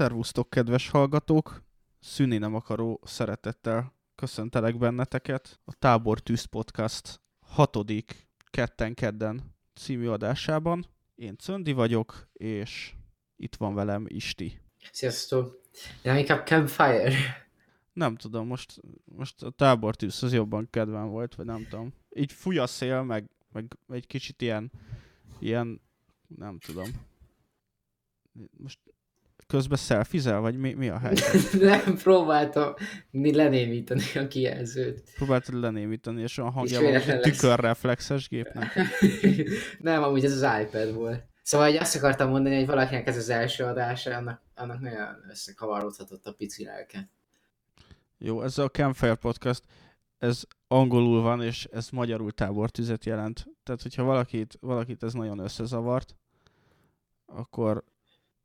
Szervusztok, kedves hallgatók! Szűni nem akaró szeretettel köszöntelek benneteket a Tábor Tűz Podcast hatodik ketten-kedden című adásában. Én Cöndi vagyok, és itt van velem Isti. Sziasztok! Ja, inkább Campfire. Nem tudom, most, most a Tábor Tűz az jobban kedvem volt, vagy nem tudom. Így fúj a szél, meg, meg egy kicsit ilyen, ilyen, nem tudom. Most közben szelfizel, vagy mi, mi a helyzet? nem, próbáltam lenémítani a kijelzőt. Próbáltad lenémítani, és olyan hangja van, hogy tükörreflexes gépnek. nem, amúgy ez az iPad volt. Szóval hogy azt akartam mondani, hogy valakinek ez az első adása, annak, annak nagyon összekavarodhatott a pici lelke. Jó, ez a Campfire Podcast, ez angolul van, és ez magyarul tábortüzet jelent. Tehát, hogyha valakit, valakit ez nagyon összezavart, akkor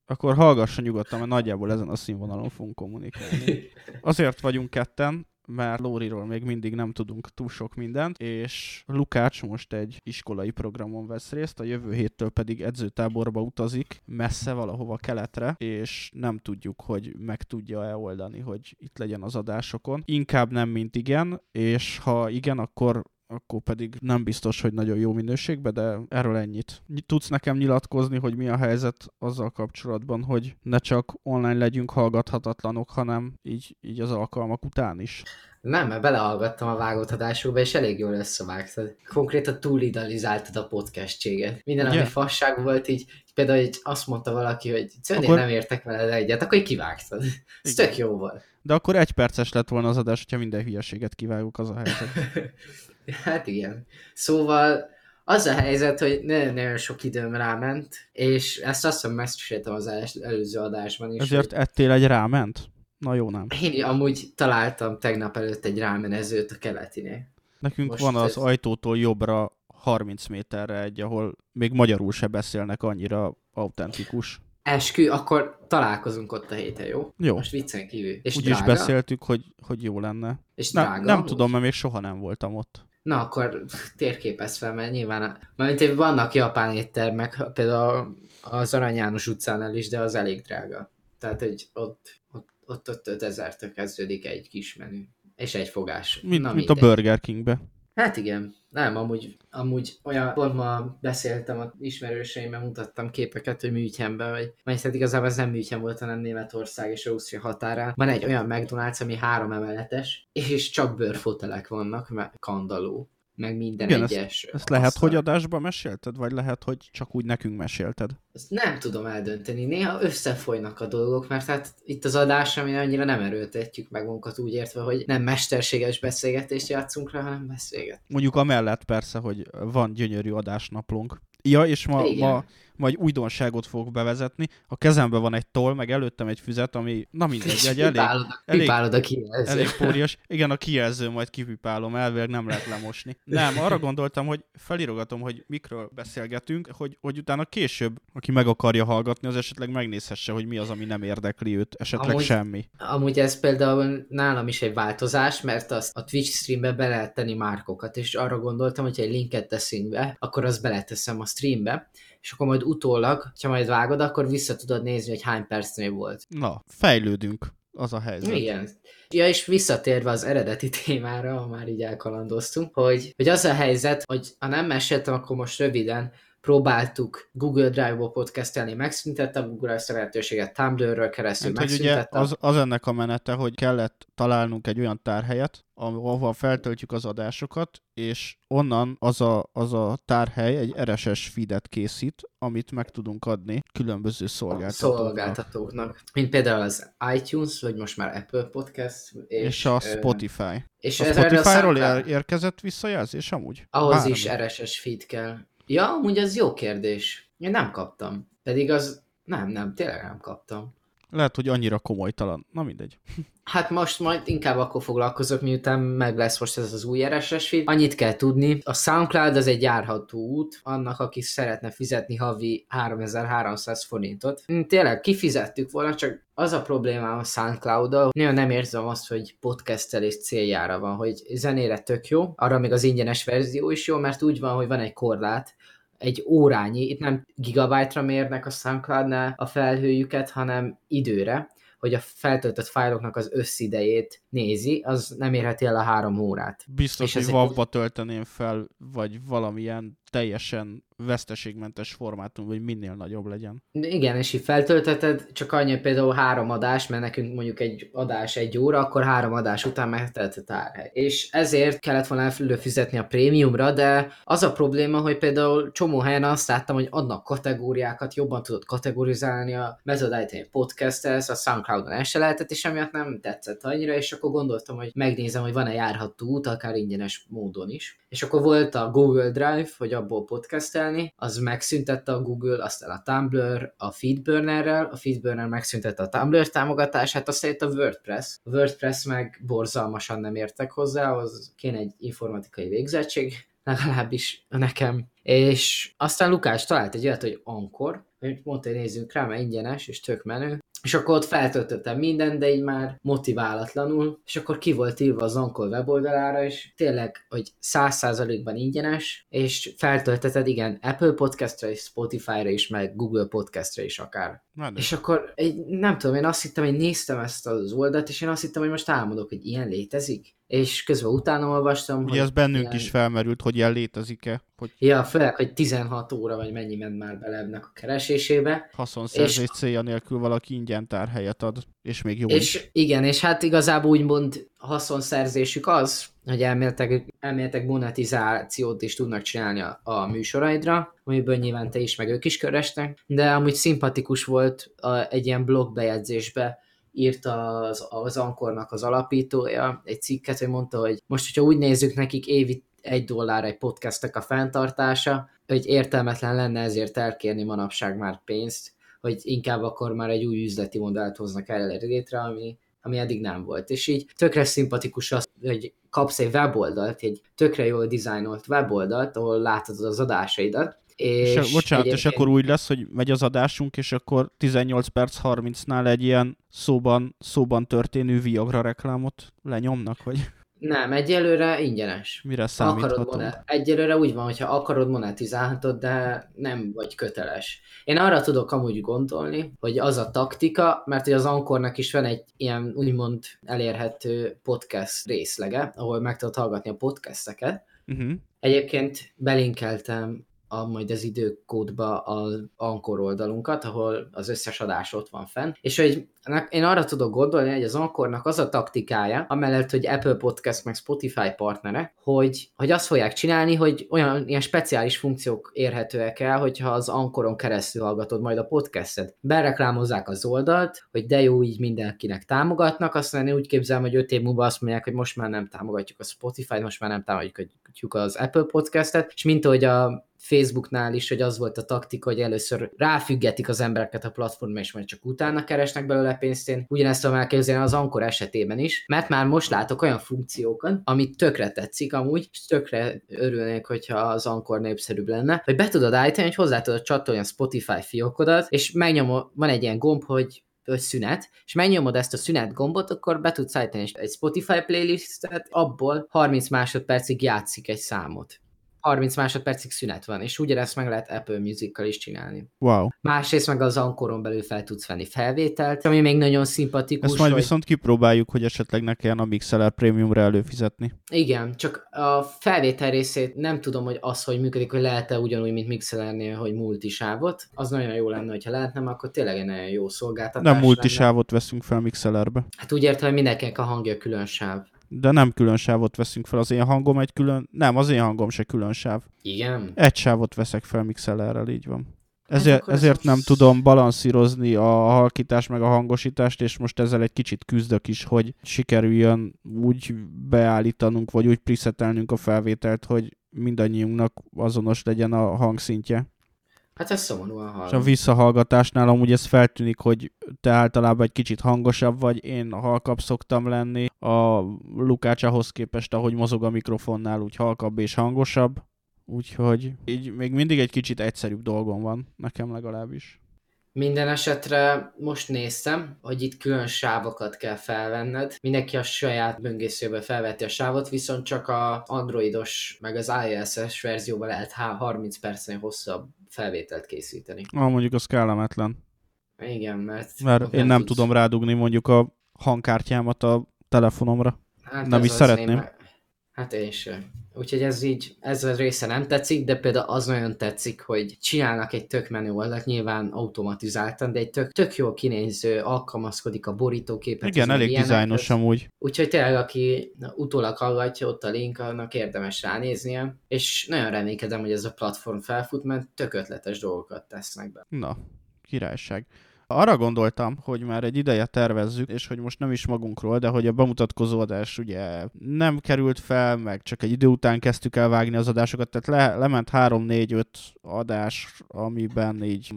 akkor hallgassa nyugodtan, mert nagyjából ezen a színvonalon fogunk kommunikálni. Azért vagyunk ketten, mert Lóriról még mindig nem tudunk túl sok mindent, és Lukács most egy iskolai programon vesz részt, a jövő héttől pedig edzőtáborba utazik, messze valahova keletre, és nem tudjuk, hogy meg tudja-e oldani, hogy itt legyen az adásokon. Inkább nem, mint igen, és ha igen, akkor akkor pedig nem biztos, hogy nagyon jó minőségben, de erről ennyit. Tudsz nekem nyilatkozni, hogy mi a helyzet azzal kapcsolatban, hogy ne csak online legyünk hallgathatatlanok, hanem így, így az alkalmak után is? Nem, mert belehallgattam a vágott adásokba, és elég jól összevágtad. Konkrétan túlidalizáltad a podcastséget. Minden, ami yeah. fasság volt, így például így azt mondta valaki, hogy Cöndén akkor... nem értek veled egyet, akkor így kivágtad. Ez Igen. tök jó volt. De akkor egy perces lett volna az adás, hogyha minden hülyeséget kivágok, az a helyzet. Hát igen. Szóval az a helyzet, hogy nagyon-nagyon sok időm ráment, és ezt azt hiszem meséltem az előző adásban is. Ezért hogy... ettél egy ráment? Na jó, nem. Én amúgy találtam tegnap előtt egy rámenezőt a keletinél. Nekünk Most van az ez... ajtótól jobbra 30 méterre egy, ahol még magyarul se beszélnek annyira autentikus. Eskü, akkor találkozunk ott a héten, jó? Jó. Most viccen kívül. És Úgy drága? is beszéltük, hogy, hogy jó lenne. És drága, nem, nem tudom, mert még soha nem voltam ott. Na, akkor térképez fel, mert nyilván, mert vannak japán éttermek, például az Arany János utcánál is, de az elég drága. Tehát, hogy ott, ott, ott, ott 5000 kezdődik egy kis menü. És egy fogás. Mint, Na, mint a Burger Kingbe. Hát igen, nem, amúgy, amúgy olyan, pont ma beszéltem a ismerőseimmel, mutattam képeket, hogy Münchenben, vagy. Majd hát igazából ez nem München volt, hanem Németország és Ausztria határán. Van egy olyan McDonald's, ami három emeletes, és csak bőrfotelek vannak, mert kandaló meg minden Igen, egyes. Ezt, ezt lehet, hogy adásban mesélted, vagy lehet, hogy csak úgy nekünk mesélted? Ezt nem tudom eldönteni. Néha összefolynak a dolgok, mert hát itt az adás, ami annyira nem erőltetjük meg magunkat úgy értve, hogy nem mesterséges beszélgetést játszunk rá, hanem beszélget. Mondjuk amellett persze, hogy van gyönyörű adásnaplunk. Ja, és ma, ma majd újdonságot fogok bevezetni. A kezemben van egy toll, meg előttem egy füzet, ami, na mindegy, egy elég, elég, a kijelző. elég pórias. Igen, a kijelző majd kipipálom, elvileg nem lehet lemosni. Nem, arra gondoltam, hogy felirogatom, hogy mikről beszélgetünk, hogy, hogy utána később, aki meg akarja hallgatni, az esetleg megnézhesse, hogy mi az, ami nem érdekli őt, esetleg amúgy, semmi. Amúgy ez például nálam is egy változás, mert azt a Twitch streambe be lehet tenni márkokat, és arra gondoltam, hogy egy linket teszünk be, akkor azt beleteszem a streambe, és akkor majd utólag, ha majd vágod, akkor vissza tudod nézni, hogy hány percnél volt. Na, fejlődünk, az a helyzet. Igen. Ja, és visszatérve az eredeti témára, ha már így elkalandoztunk, hogy, hogy az a helyzet, hogy ha nem meséltem, akkor most röviden, próbáltuk Google Drive-ból podcastelni, megszüntettem a Google ezt a lehetőséget, Tumblr-ről keresztül hát, megszüntettem. Ugye az, az ennek a menete, hogy kellett találnunk egy olyan tárhelyet, ahol feltöltjük az adásokat, és onnan az a, az a tárhely egy RSS feedet készít, amit meg tudunk adni különböző szolgáltatóknak. szolgáltatóknak. Mint például az iTunes, vagy most már Apple Podcast. És, és a Spotify. És a Spotify-ról ér- érkezett visszajelzés amúgy? Ahhoz Bármi. is RSS feed kell. Ja, amúgy ez jó kérdés. Én nem kaptam. Pedig az... Nem, nem, tényleg nem kaptam. Lehet, hogy annyira komolytalan. Na mindegy. Hát most majd inkább akkor foglalkozok, miután meg lesz most ez az új RSS feed. Annyit kell tudni, a SoundCloud az egy járható út, annak, aki szeretne fizetni havi 3300 forintot. Hm, tényleg kifizettük volna, csak az a problémám a soundcloud néha nem érzem azt, hogy podcastelés céljára van, hogy zenére tök jó, arra még az ingyenes verzió is jó, mert úgy van, hogy van egy korlát, egy órányi, itt nem gigabyte-ra mérnek a soundcloud a felhőjüket, hanem időre, hogy a feltöltött fájloknak az összidejét nézi, az nem érheti el a három órát. Biztos, és hogy WAV-ba tölteném fel, vagy valamilyen teljesen veszteségmentes formátum, hogy minél nagyobb legyen. Igen, és így feltölteted, csak annyi például három adás, mert nekünk mondjuk egy adás egy óra, akkor három adás után megtelt a tárhely. És ezért kellett volna előfizetni a prémiumra, de az a probléma, hogy például csomó helyen azt láttam, hogy adnak kategóriákat, jobban tudod kategorizálni a Method podcast a Soundcloud-on el se lehetett, és emiatt nem tetszett annyira, és akkor gondoltam, hogy megnézem, hogy van-e járható út, akár ingyenes módon is. És akkor volt a Google Drive, hogy abból podcastelni, az megszüntette a Google, aztán a Tumblr, a Feedburnerrel, a Feedburner megszüntette a Tumblr támogatását, aztán jött a WordPress. A WordPress meg borzalmasan nem értek hozzá, az kéne egy informatikai végzettség, legalábbis nekem. És aztán Lukás talált egy olyat, hogy Ankor, hogy mondta, hogy nézzünk rá, mert ingyenes, és tök menő, és akkor ott feltöltöttem minden, de így már motiválatlanul, és akkor ki volt írva az Ankor weboldalára, és tényleg, hogy száz százalékban ingyenes, és feltölteted, igen, Apple Podcastra és Spotify-ra is, meg Google Podcastra is akár. Már és akkor egy, nem tudom, én azt hittem, hogy néztem ezt az oldalt, és én azt hittem, hogy most álmodok, hogy ilyen létezik és közben utána olvastam. Ugye hogy ez bennünk ilyen... is felmerült, hogy ilyen létezik-e. Hogy... Ja, főleg, hogy 16 óra, vagy mennyi ment már bele ennek a keresésébe. Haszonszerzés és... célja nélkül valaki ingyen tárhelyet ad, és még jó És is. igen, és hát igazából úgymond haszonszerzésük az, hogy elméletek, elméletek monetizációt is tudnak csinálni a, a műsoraidra, amiből nyilván te is, meg ők is kerestek, de amúgy szimpatikus volt a, egy ilyen blogbejegyzésbe, írt az, az Ankornak az alapítója egy cikket, hogy mondta, hogy most, hogyha úgy nézzük nekik évi egy dollár egy podcastek a fenntartása, hogy értelmetlen lenne ezért elkérni manapság már pénzt, hogy inkább akkor már egy új üzleti modellt hoznak el létre, ami, ami eddig nem volt. És így tökre szimpatikus az, hogy kapsz egy weboldalt, egy tökre jól dizájnolt weboldalt, ahol látod az adásaidat, és, és bocsánat, és akkor úgy lesz, hogy megy az adásunk, és akkor 18 perc 30-nál egy ilyen szóban, szóban történő Viagra reklámot lenyomnak, vagy? Nem, egyelőre ingyenes. Mire számíthatunk? Monet... Egyelőre úgy van, hogyha akarod monetizálhatod, de nem vagy köteles. Én arra tudok amúgy gondolni, hogy az a taktika, mert hogy az Ankornak is van egy ilyen úgymond elérhető podcast részlege, ahol meg tudod hallgatni a podcasteket. Uh-huh. Egyébként belinkeltem a, majd az időkódba az Ankor oldalunkat, ahol az összes adás ott van fenn, és hogy én arra tudok gondolni, hogy az Ankornak az a taktikája, amellett, hogy Apple Podcast meg Spotify partnere, hogy, hogy azt fogják csinálni, hogy olyan ilyen speciális funkciók érhetőek el, hogyha az Ankoron keresztül hallgatod majd a podcastet. Bereklámozzák az oldalt, hogy de jó, így mindenkinek támogatnak, aztán én úgy képzelem, hogy öt év múlva azt mondják, hogy most már nem támogatjuk a Spotify-t, most már nem támogatjuk az Apple Podcastet, és mint ahogy a Facebooknál is, hogy az volt a taktika, hogy először ráfüggetik az embereket a platformra, és majd csak utána keresnek belőle pénzt. Én ugyanezt tudom elképzelni az Ankor esetében is, mert már most látok olyan funkciókat, amit tökre tetszik amúgy, és tökre örülnék, hogyha az Ankor népszerűbb lenne, hogy be tudod állítani, hogy hozzá tudod csatolni a Spotify fiókodat, és megnyomod, van egy ilyen gomb, hogy hogy szünet, és megnyomod ezt a szünet gombot, akkor be tudsz állítani egy Spotify playlistet, abból 30 másodpercig játszik egy számot. 30 másodpercig szünet van, és ugyanezt meg lehet Apple Music-kal is csinálni. Wow. Másrészt meg az Ankoron belül fel tudsz venni felvételt, ami még nagyon szimpatikus. Ezt majd hogy... viszont kipróbáljuk, hogy esetleg ne kelljen a Mixeler Premiumra előfizetni. Igen, csak a felvétel részét nem tudom, hogy az, hogy működik, hogy lehet-e ugyanúgy, mint Mixelernél, hogy multisávot. Az nagyon jó lenne, hogyha lehetne, akkor tényleg egy nagyon jó szolgáltatás Nem multisávot lenne. veszünk fel Mixelerbe. Hát úgy értem, hogy mindenkinek a hangja külön sáv de nem külön sávot veszünk fel. Az én hangom egy külön, nem, az én hangom se külön sáv. Igen? Egy sávot veszek fel mixelerrel, így van. Ezért, hát ezért nem tudom balanszírozni a halkítást meg a hangosítást, és most ezzel egy kicsit küzdök is, hogy sikerüljön úgy beállítanunk, vagy úgy presetelnünk a felvételt, hogy mindannyiunknak azonos legyen a hangszintje. Hát ez szomorúan hallom. És a visszahallgatásnál amúgy ez feltűnik, hogy te általában egy kicsit hangosabb vagy, én halkabb szoktam lenni, a Lukács ahhoz képest, ahogy mozog a mikrofonnál, úgy halkabb és hangosabb, úgyhogy így még mindig egy kicsit egyszerűbb dolgom van, nekem legalábbis. Minden esetre most néztem, hogy itt külön sávokat kell felvenned. Mindenki a saját böngészőbe felveti a sávot, viszont csak a androidos, meg az iOS-es verzióban lehet 30 percnél hosszabb felvételt készíteni. Ah, mondjuk az kellemetlen. Igen, mert... Mert én nem tudsz. tudom rádugni mondjuk a hangkártyámat a telefonomra. Hát nem is szeretném. Én, hát én sem. Úgyhogy ez így, ez a része nem tetszik, de például az nagyon tetszik, hogy csinálnak egy tök menő oldalt, nyilván automatizáltan, de egy tök, tök jól kinéző, alkalmazkodik a borítóképet. Igen, elég dizájnos amúgy. Úgyhogy tényleg, aki utólag hallgatja, ott a link, annak érdemes ránéznie, és nagyon reménykedem, hogy ez a platform felfut, mert tök ötletes dolgokat tesznek be. Na, királyság. Arra gondoltam, hogy már egy ideje tervezzük, és hogy most nem is magunkról, de hogy a bemutatkozó adás ugye nem került fel, meg csak egy idő után kezdtük el vágni az adásokat, tehát le, lement 3-4-5 adás, amiben így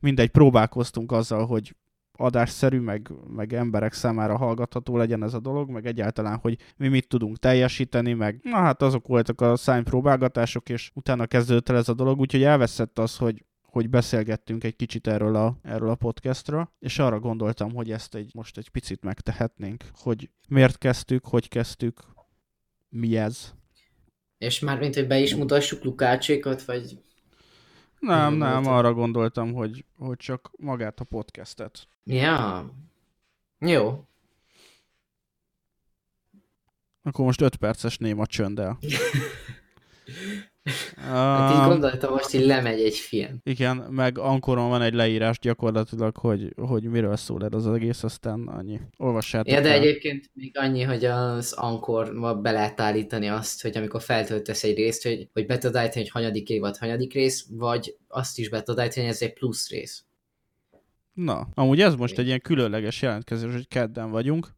mindegy próbálkoztunk azzal, hogy adásszerű, meg, meg emberek számára hallgatható legyen ez a dolog, meg egyáltalán, hogy mi mit tudunk teljesíteni, meg na hát azok voltak a szájpróbálgatások, és utána kezdődött el ez a dolog, úgyhogy elveszett az, hogy hogy beszélgettünk egy kicsit erről a, erről a podcastről, és arra gondoltam, hogy ezt egy, most egy picit megtehetnénk, hogy miért kezdtük, hogy kezdtük, mi ez. És már mint, hogy be is mutassuk Lukácsékat, vagy... Nem, nem, nem arra gondoltam, hogy, hogy csak magát a podcastet. Ja. Jó. Akkor most 5 perces néma csönddel. Hát így gondoltam, most így lemegy egy film. Igen, meg Ankoron van egy leírás gyakorlatilag, hogy, hogy miről szól ez az egész, aztán annyi. Olvassátok Ja, de el. egyébként még annyi, hogy az Ankorba be lehet állítani azt, hogy amikor feltöltesz egy részt, hogy, hogy be tudod állítani, hogy hanyadik évad, hanyadik rész, vagy azt is be tudod állítani, hogy ez egy plusz rész. Na, amúgy ez most egy ilyen különleges jelentkezés, hogy kedden vagyunk.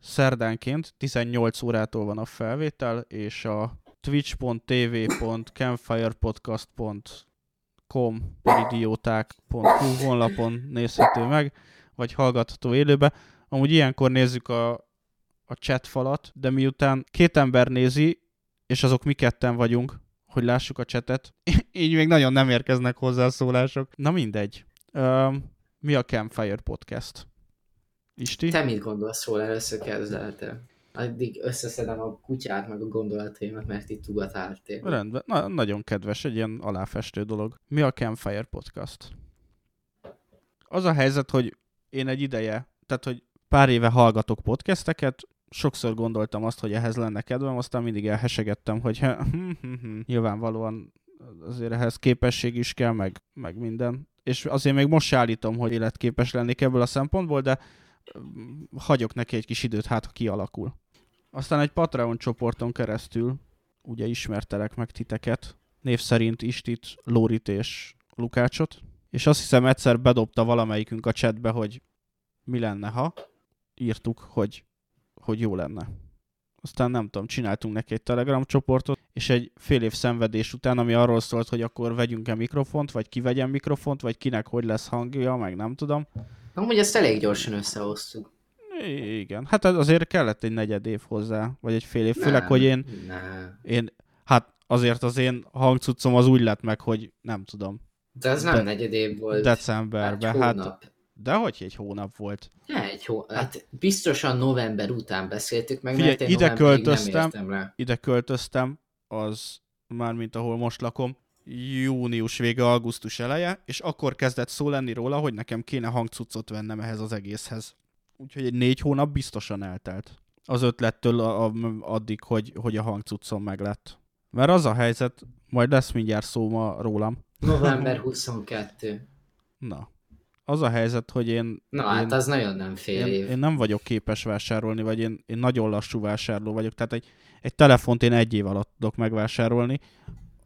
Szerdánként 18 órától van a felvétel, és a twitch.tv.campfirepodcast.com peridióták.hu honlapon nézhető meg, vagy hallgatható élőbe. Amúgy ilyenkor nézzük a, a chat falat, de miután két ember nézi, és azok mi ketten vagyunk, hogy lássuk a chatet, így még nagyon nem érkeznek hozzászólások. Na mindegy. Uh, mi a Campfire Podcast? Isti? Te mit gondolsz róla? Először kezd addig összeszedem a kutyát, meg a gondolataimat, mert itt ugatáltél. Rendben, Na, nagyon kedves, egy ilyen aláfestő dolog. Mi a Campfire Podcast? Az a helyzet, hogy én egy ideje, tehát hogy pár éve hallgatok podcasteket, sokszor gondoltam azt, hogy ehhez lenne kedvem, aztán mindig elhesegettem, hogy nyilvánvalóan azért ehhez képesség is kell, meg, meg minden. És azért még most állítom, hogy életképes lennék ebből a szempontból, de hagyok neki egy kis időt, hát ha kialakul. Aztán egy Patreon csoporton keresztül ugye ismertelek meg titeket, név szerint Istit, Lórit és Lukácsot, és azt hiszem egyszer bedobta valamelyikünk a chatbe, hogy mi lenne, ha írtuk, hogy, hogy jó lenne. Aztán nem tudom, csináltunk neki egy Telegram csoportot, és egy fél év szenvedés után, ami arról szólt, hogy akkor vegyünk-e mikrofont, vagy ki vegyen mikrofont, vagy kinek hogy lesz hangja, meg nem tudom. Amúgy ezt elég gyorsan összehoztuk. Igen, hát azért kellett egy negyed év hozzá, vagy egy fél év, főleg, hogy én, nem. én, hát azért az én hangcuccom az úgy lett meg, hogy nem tudom. De ez nem de, negyed év volt. Decemberben, hát de hogy egy hónap volt? Ja, egy hó... hát biztosan november után beszéltük meg, Figyelj, mert én ide költöztem, nem rá. ide költöztem, az már mint ahol most lakom, június vége, augusztus eleje, és akkor kezdett szó lenni róla, hogy nekem kéne hangcuccot vennem ehhez az egészhez. Úgyhogy egy négy hónap biztosan eltelt. Az ötlettől a, a, addig, hogy, hogy a hangcuccom meg lett. Mert az a helyzet, majd lesz mindjárt szó ma rólam. November 22. Na. Az a helyzet, hogy én... Na hát én, hát az nagyon nem fél én, év. Én nem vagyok képes vásárolni, vagy én, én nagyon lassú vásárló vagyok. Tehát egy, egy telefont én egy év alatt tudok megvásárolni.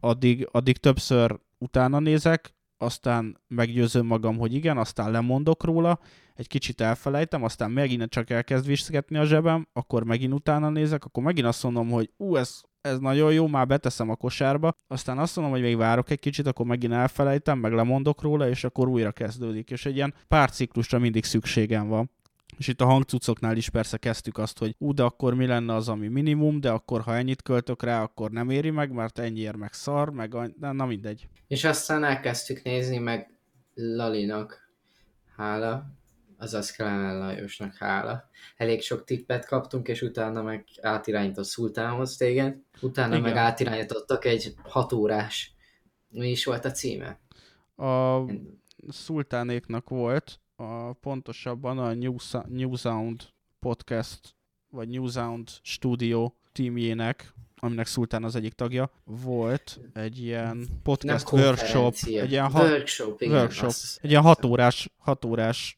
Addig, addig többször utána nézek, aztán meggyőzöm magam, hogy igen, aztán lemondok róla, egy kicsit elfelejtem, aztán megint csak elkezd viszgetni a zsebem, akkor megint utána nézek, akkor megint azt mondom, hogy ú, ez, ez nagyon jó, már beteszem a kosárba, aztán azt mondom, hogy még várok egy kicsit, akkor megint elfelejtem, meg lemondok róla, és akkor újra kezdődik. És egy ilyen pár ciklusra mindig szükségem van. És itt a hangcucoknál is persze kezdtük azt, hogy ú, de akkor mi lenne az, ami minimum, de akkor ha ennyit költök rá, akkor nem éri meg, mert ennyiért meg szar, meg na, na mindegy. És aztán elkezdtük nézni meg Lalinak, hála, azaz Klemel Lajosnak hála. Elég sok tippet kaptunk, és utána meg átirányított Szultánhoz téged, utána Igen. meg átirányítottak egy hat órás, mi is volt a címe? A Szultánéknak volt, a, pontosabban a New, New Sound podcast, vagy New Sound Studio tímjének, aminek Szultán az egyik tagja, volt egy ilyen podcast workshop, egy ilyen, ha, workshop, igen, workshop, egy ilyen hatórás, hatórás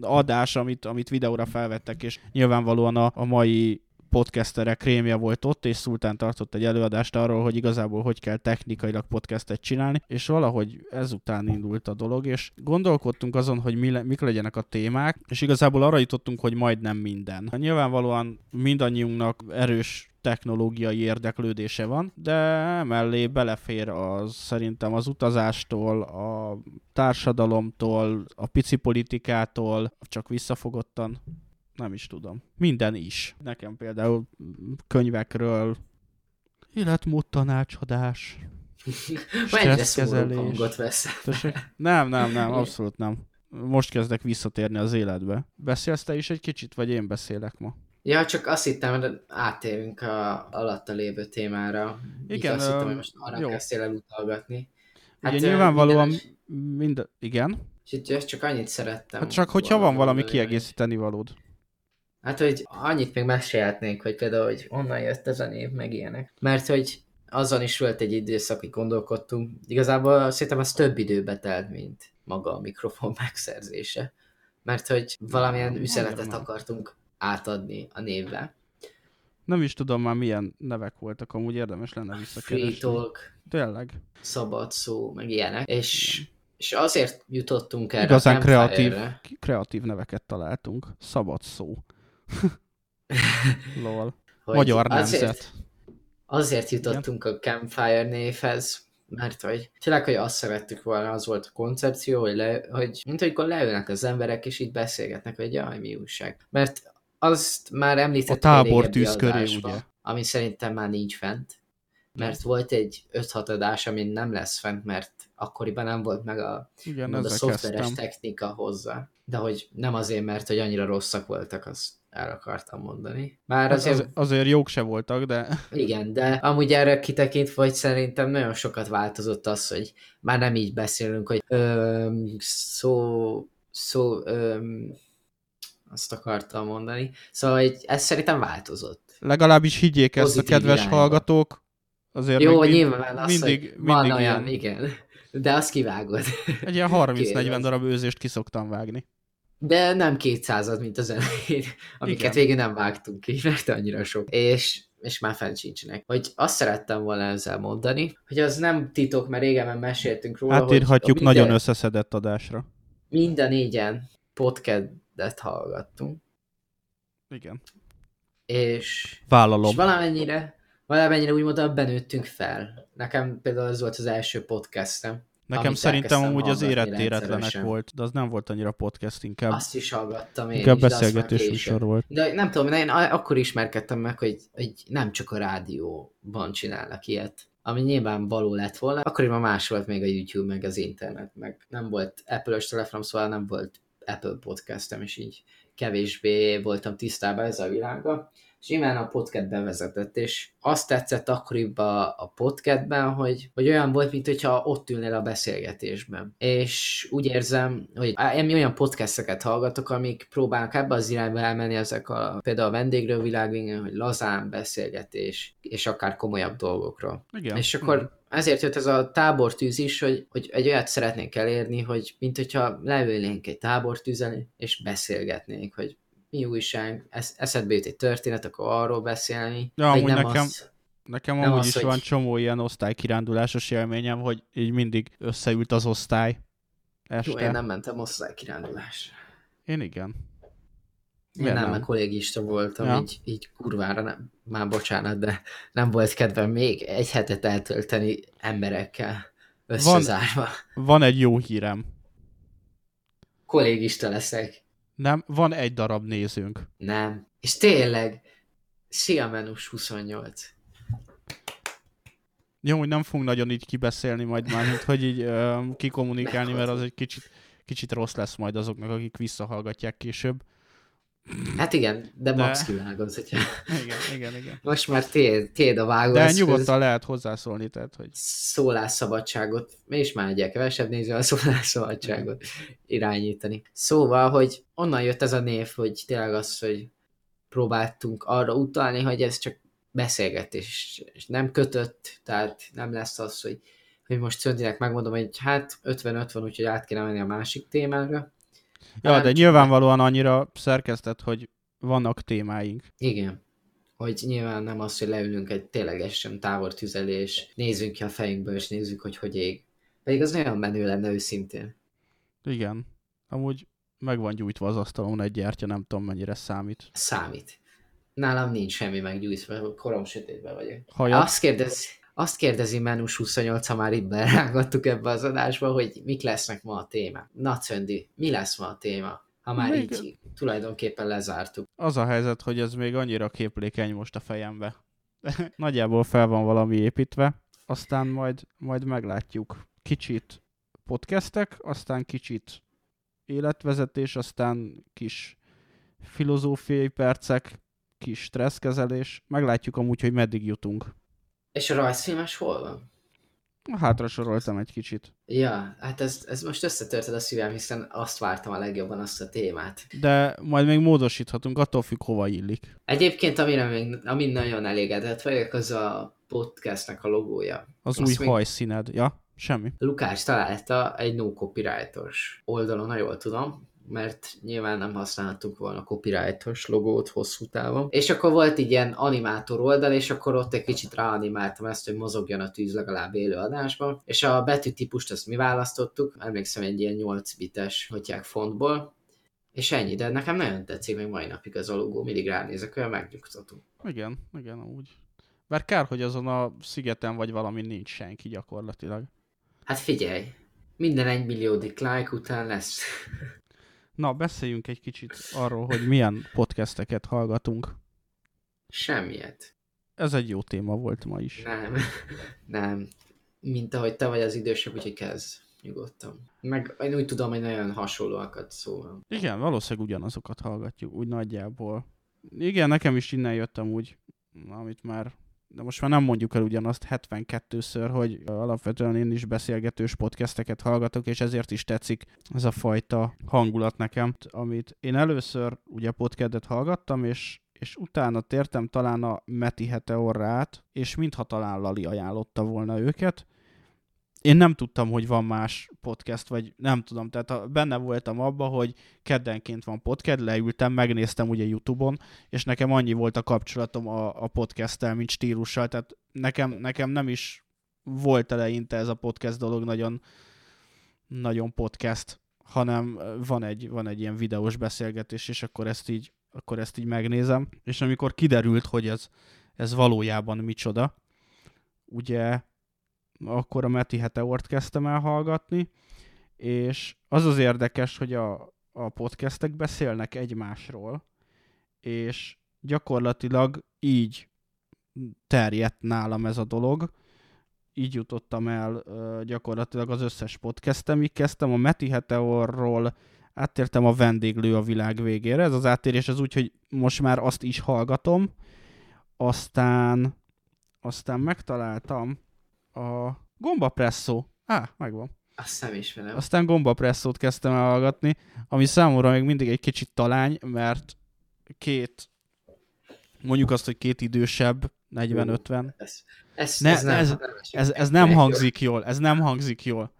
adás, amit, amit videóra felvettek, és nyilvánvalóan a, a mai podcasterek krémje volt ott, és Szultán tartott egy előadást arról, hogy igazából hogy kell technikailag podcastet csinálni, és valahogy ezután indult a dolog, és gondolkodtunk azon, hogy mi le, mik legyenek a témák, és igazából arra jutottunk, hogy majdnem minden. Nyilvánvalóan mindannyiunknak erős technológiai érdeklődése van, de mellé belefér az szerintem az utazástól, a társadalomtól, a pici politikától, csak visszafogottan, nem is tudom. Minden is. Nekem például könyvekről életmód tanácsadás. Stresszkezelés. Nem, nem, nem, abszolút nem. Most kezdek visszatérni az életbe. Beszélsz te is egy kicsit, vagy én beszélek ma? Ja, csak azt hittem, hogy átérünk a alatta lévő témára. Így Igen, azt hittem, hogy most arra jó. kezdtél el utalgatni. Hát, Ugye nyilvánvalóan minden- mind... Igen? És itt ezt csak annyit szerettem. Hát csak hogyha van valami kiegészíteni valód. Hát, hogy annyit még mesélhetnénk, hogy például, hogy onnan jött ez a név, meg ilyenek. Mert hogy azon is volt egy időszak, hogy gondolkodtunk. Igazából szerintem az több időbe telt, mint maga a mikrofon megszerzése. Mert hogy valamilyen üzenetet akartunk átadni a névbe. Nem is tudom már milyen nevek voltak, amúgy érdemes lenne Free visszakeresni. talk, Tényleg. szabad szó, meg ilyenek. És, és azért jutottunk erre Igazán kreatív, kreatív neveket találtunk. Szabad szó. Lol. hogy Magyar azért, nemzet. Azért jutottunk a Campfire névhez, mert hogy tényleg, hogy azt szerettük volna, az volt a koncepció, hogy, le, hogy mint hogy leülnek az emberek, és így beszélgetnek, hogy jaj, mi újság. Mert azt már említettük A tábortűz köré, ugye? Ami szerintem már nincs fent. Mert volt egy 5-6 adás, ami nem lesz fent, mert akkoriban nem volt meg a, Igen, meg a szoftveres kezdtem. technika hozzá. De hogy nem azért, mert hogy annyira rosszak voltak, azt el akartam mondani. Már Hát azért az, azért jók se voltak, de igen, de amúgy erre kitekintve, hogy szerintem nagyon sokat változott az, hogy már nem így beszélünk, hogy öm, szó, szó, öm, azt akartam mondani. Szóval hogy ez szerintem változott. legalábbis higgyék ezt a kedves irányba. hallgatók. Azért Jó, mind- nyilván az, mindig, hogy van mindig olyan, ilyen, igen. De azt kivágod. egy ilyen 30-40 Kérdez. darab őzést kiszoktam vágni. De nem 200 mint az elején, amiket Igen. végül nem vágtunk ki, mert annyira sok. És, és már fent sincsenek. Hogy azt szerettem volna ezzel mondani, hogy az nem titok, mert régen meséltünk róla, Átírhatjuk hogy a nagyon minden, összeszedett adásra. minden négyen podcastet hallgattunk, Igen. és, Vállalom. és valamennyire, valamennyire úgymond abban nőttünk fel. Nekem például ez volt az első podcastem. Nekem amit szerintem amúgy az érettéretlenek volt, de az nem volt annyira podcast, inkább, Azt is hallgattam én inkább is, már beszélgetés műsor volt. De nem tudom, én akkor ismerkedtem meg, hogy, hogy nem csak a rádióban csinálnak ilyet. Ami nyilván való lett volna. Akkoriban más volt még a YouTube, meg az internet, meg nem volt Apple-ös telefonom, szóval nem volt Apple podcastem, és így kevésbé voltam tisztában ezzel a világgal. És nyilván a podcast bevezetett, és azt tetszett akkoriban a podcastben, hogy, hogy olyan volt, mint hogyha ott ülnél a beszélgetésben. És úgy érzem, hogy én olyan podcasteket hallgatok, amik próbálnak ebbe az irányba elmenni, ezek a, például a vendégről világvingen, hogy lazán beszélgetés, és akár komolyabb dolgokról. Igen. És akkor ezért jött ez a tábortűz is, hogy, hogy egy olyat szeretnénk elérni, hogy mint hogyha leülnénk egy tábortűzen, és beszélgetnénk, hogy mi újság, esz, eszedbe jut egy történet, akkor arról beszélni. Ja, amúgy nem nekem- az, Nekem Nem amúgy az, is hogy- van csomó ilyen osztálykirándulásos élményem, hogy így mindig összeült az osztály este. Jó, én nem mentem osztálykirándulásra. Én igen. Én nem, nem? mert kollégista voltam, Ja. így, így kurvára, nem, már bocsánat, de nem volt kedvem még egy hetet eltölteni emberekkel összezárva. Van egy jó hírem. Kollégista leszek. Nem, van egy darab nézőnk. Nem. És tényleg, Szia Menus 28. Jó, hogy nem fogunk nagyon így kibeszélni majd már, mint hogy így ö, kikommunikálni, mert az egy kicsit, kicsit rossz lesz majd azoknak, akik visszahallgatják később. Hát igen, de, de... max kivágod, hogyha... Igen, igen, igen. Most már tiéd, tiéd a vágó. De nyugodtan lehet hozzászólni, tehát, hogy... Szólásszabadságot, is már egyre kevesebb nézve a szólásszabadságot irányítani. Szóval, hogy onnan jött ez a név, hogy tényleg az, hogy próbáltunk arra utalni, hogy ez csak beszélgetés, és nem kötött, tehát nem lesz az, hogy, hogy most Szöndinek megmondom, hogy hát 50-50, úgyhogy át kéne menni a másik témára. Ja, hát, de nyilvánvalóan annyira szerkesztett, hogy vannak témáink. Igen. Hogy nyilván nem az, hogy leülünk egy ténylegesen távortüzelés, nézzünk ki a fejünkből, és nézzük, hogy hogy ég. Pedig az nagyon menő lenne őszintén. Igen. Amúgy meg van gyújtva az asztalon egy gyertya, nem tudom mennyire számít. Számít. Nálam nincs semmi meggyújtva, korom sötétben vagyok. Hajad? Azt kérdezi, azt kérdezi Menus 28, ha már itt berángattuk ebbe az adásba, hogy mik lesznek ma a téma. Na Cöndi, mi lesz ma a téma? Ha már még... így tulajdonképpen lezártuk. Az a helyzet, hogy ez még annyira képlékeny most a fejembe. Nagyjából fel van valami építve, aztán majd, majd meglátjuk. Kicsit podcastek, aztán kicsit életvezetés, aztán kis filozófiai percek, kis stresszkezelés. Meglátjuk amúgy, hogy meddig jutunk. És a rajzfilmes hol van? Hátra soroltam egy kicsit. Ja, hát ez, ez most összetörted a szívem, hiszen azt vártam a legjobban, azt a témát. De majd még módosíthatunk, attól függ, hova illik. Egyébként, amire még, amin nagyon elégedett vagyok, az a podcastnek a logója. Az azt új még... hajszíned, ja? Semmi. Lukács találta egy no copyrightos oldalon, ha jól tudom, mert nyilván nem használtuk volna copyrightos logót hosszú távon. És akkor volt egy ilyen animátor oldal, és akkor ott egy kicsit ráanimáltam ezt, hogy mozogjon a tűz legalább élő adásban. És a betűtípust azt mi választottuk, emlékszem egy ilyen 8 bites hogyják fontból, és ennyi, de nekem nagyon tetszik még mai napig az a logó, mindig ránézek, olyan megnyugtató. Igen, igen, úgy. Bár kár, hogy azon a szigeten vagy valami nincs senki gyakorlatilag. Hát figyelj, minden egy milliódik like után lesz. Na, beszéljünk egy kicsit arról, hogy milyen podcasteket hallgatunk. Semmiet. Ez egy jó téma volt ma is. Nem, nem. Mint ahogy te vagy az idősebb, úgyhogy kezd nyugodtan. Meg én úgy tudom, hogy nagyon hasonlóakat szóval. Igen, valószínűleg ugyanazokat hallgatjuk, úgy nagyjából. Igen, nekem is innen jöttem úgy, amit már de most már nem mondjuk el ugyanazt 72-ször, hogy alapvetően én is beszélgetős podcasteket hallgatok, és ezért is tetszik ez a fajta hangulat nekem, amit én először ugye podcastet hallgattam, és és utána tértem talán a Meti Heteorrát, és mintha talán Lali ajánlotta volna őket, én nem tudtam, hogy van más podcast, vagy nem tudom, tehát benne voltam abba, hogy keddenként van podcast, leültem, megnéztem ugye Youtube-on, és nekem annyi volt a kapcsolatom a, a podcasttel, mint stílussal, tehát nekem, nekem nem is volt eleinte ez a podcast dolog nagyon, nagyon podcast, hanem van egy, van egy ilyen videós beszélgetés, és akkor ezt így, akkor ezt így megnézem, és amikor kiderült, hogy ez, ez valójában micsoda, ugye akkor a Meti Heteort kezdtem el hallgatni, és az az érdekes, hogy a, a podcastek beszélnek egymásról, és gyakorlatilag így terjedt nálam ez a dolog, így jutottam el gyakorlatilag az összes podcastemig. Kezdtem a Meti Heteorról, áttértem a vendéglő a világ végére. Ez az áttérés az úgy, hogy most már azt is hallgatom, aztán, aztán megtaláltam a gombapresszó. Á, megvan. Azt nem ismerem. Aztán gombapresszót kezdtem el hallgatni, ami számomra még mindig egy kicsit talány, mert két, mondjuk azt, hogy két idősebb, 40-50. Ez, ez, ne, ez, nem, ez, ez, ez nem hangzik jól, ez nem hangzik jól.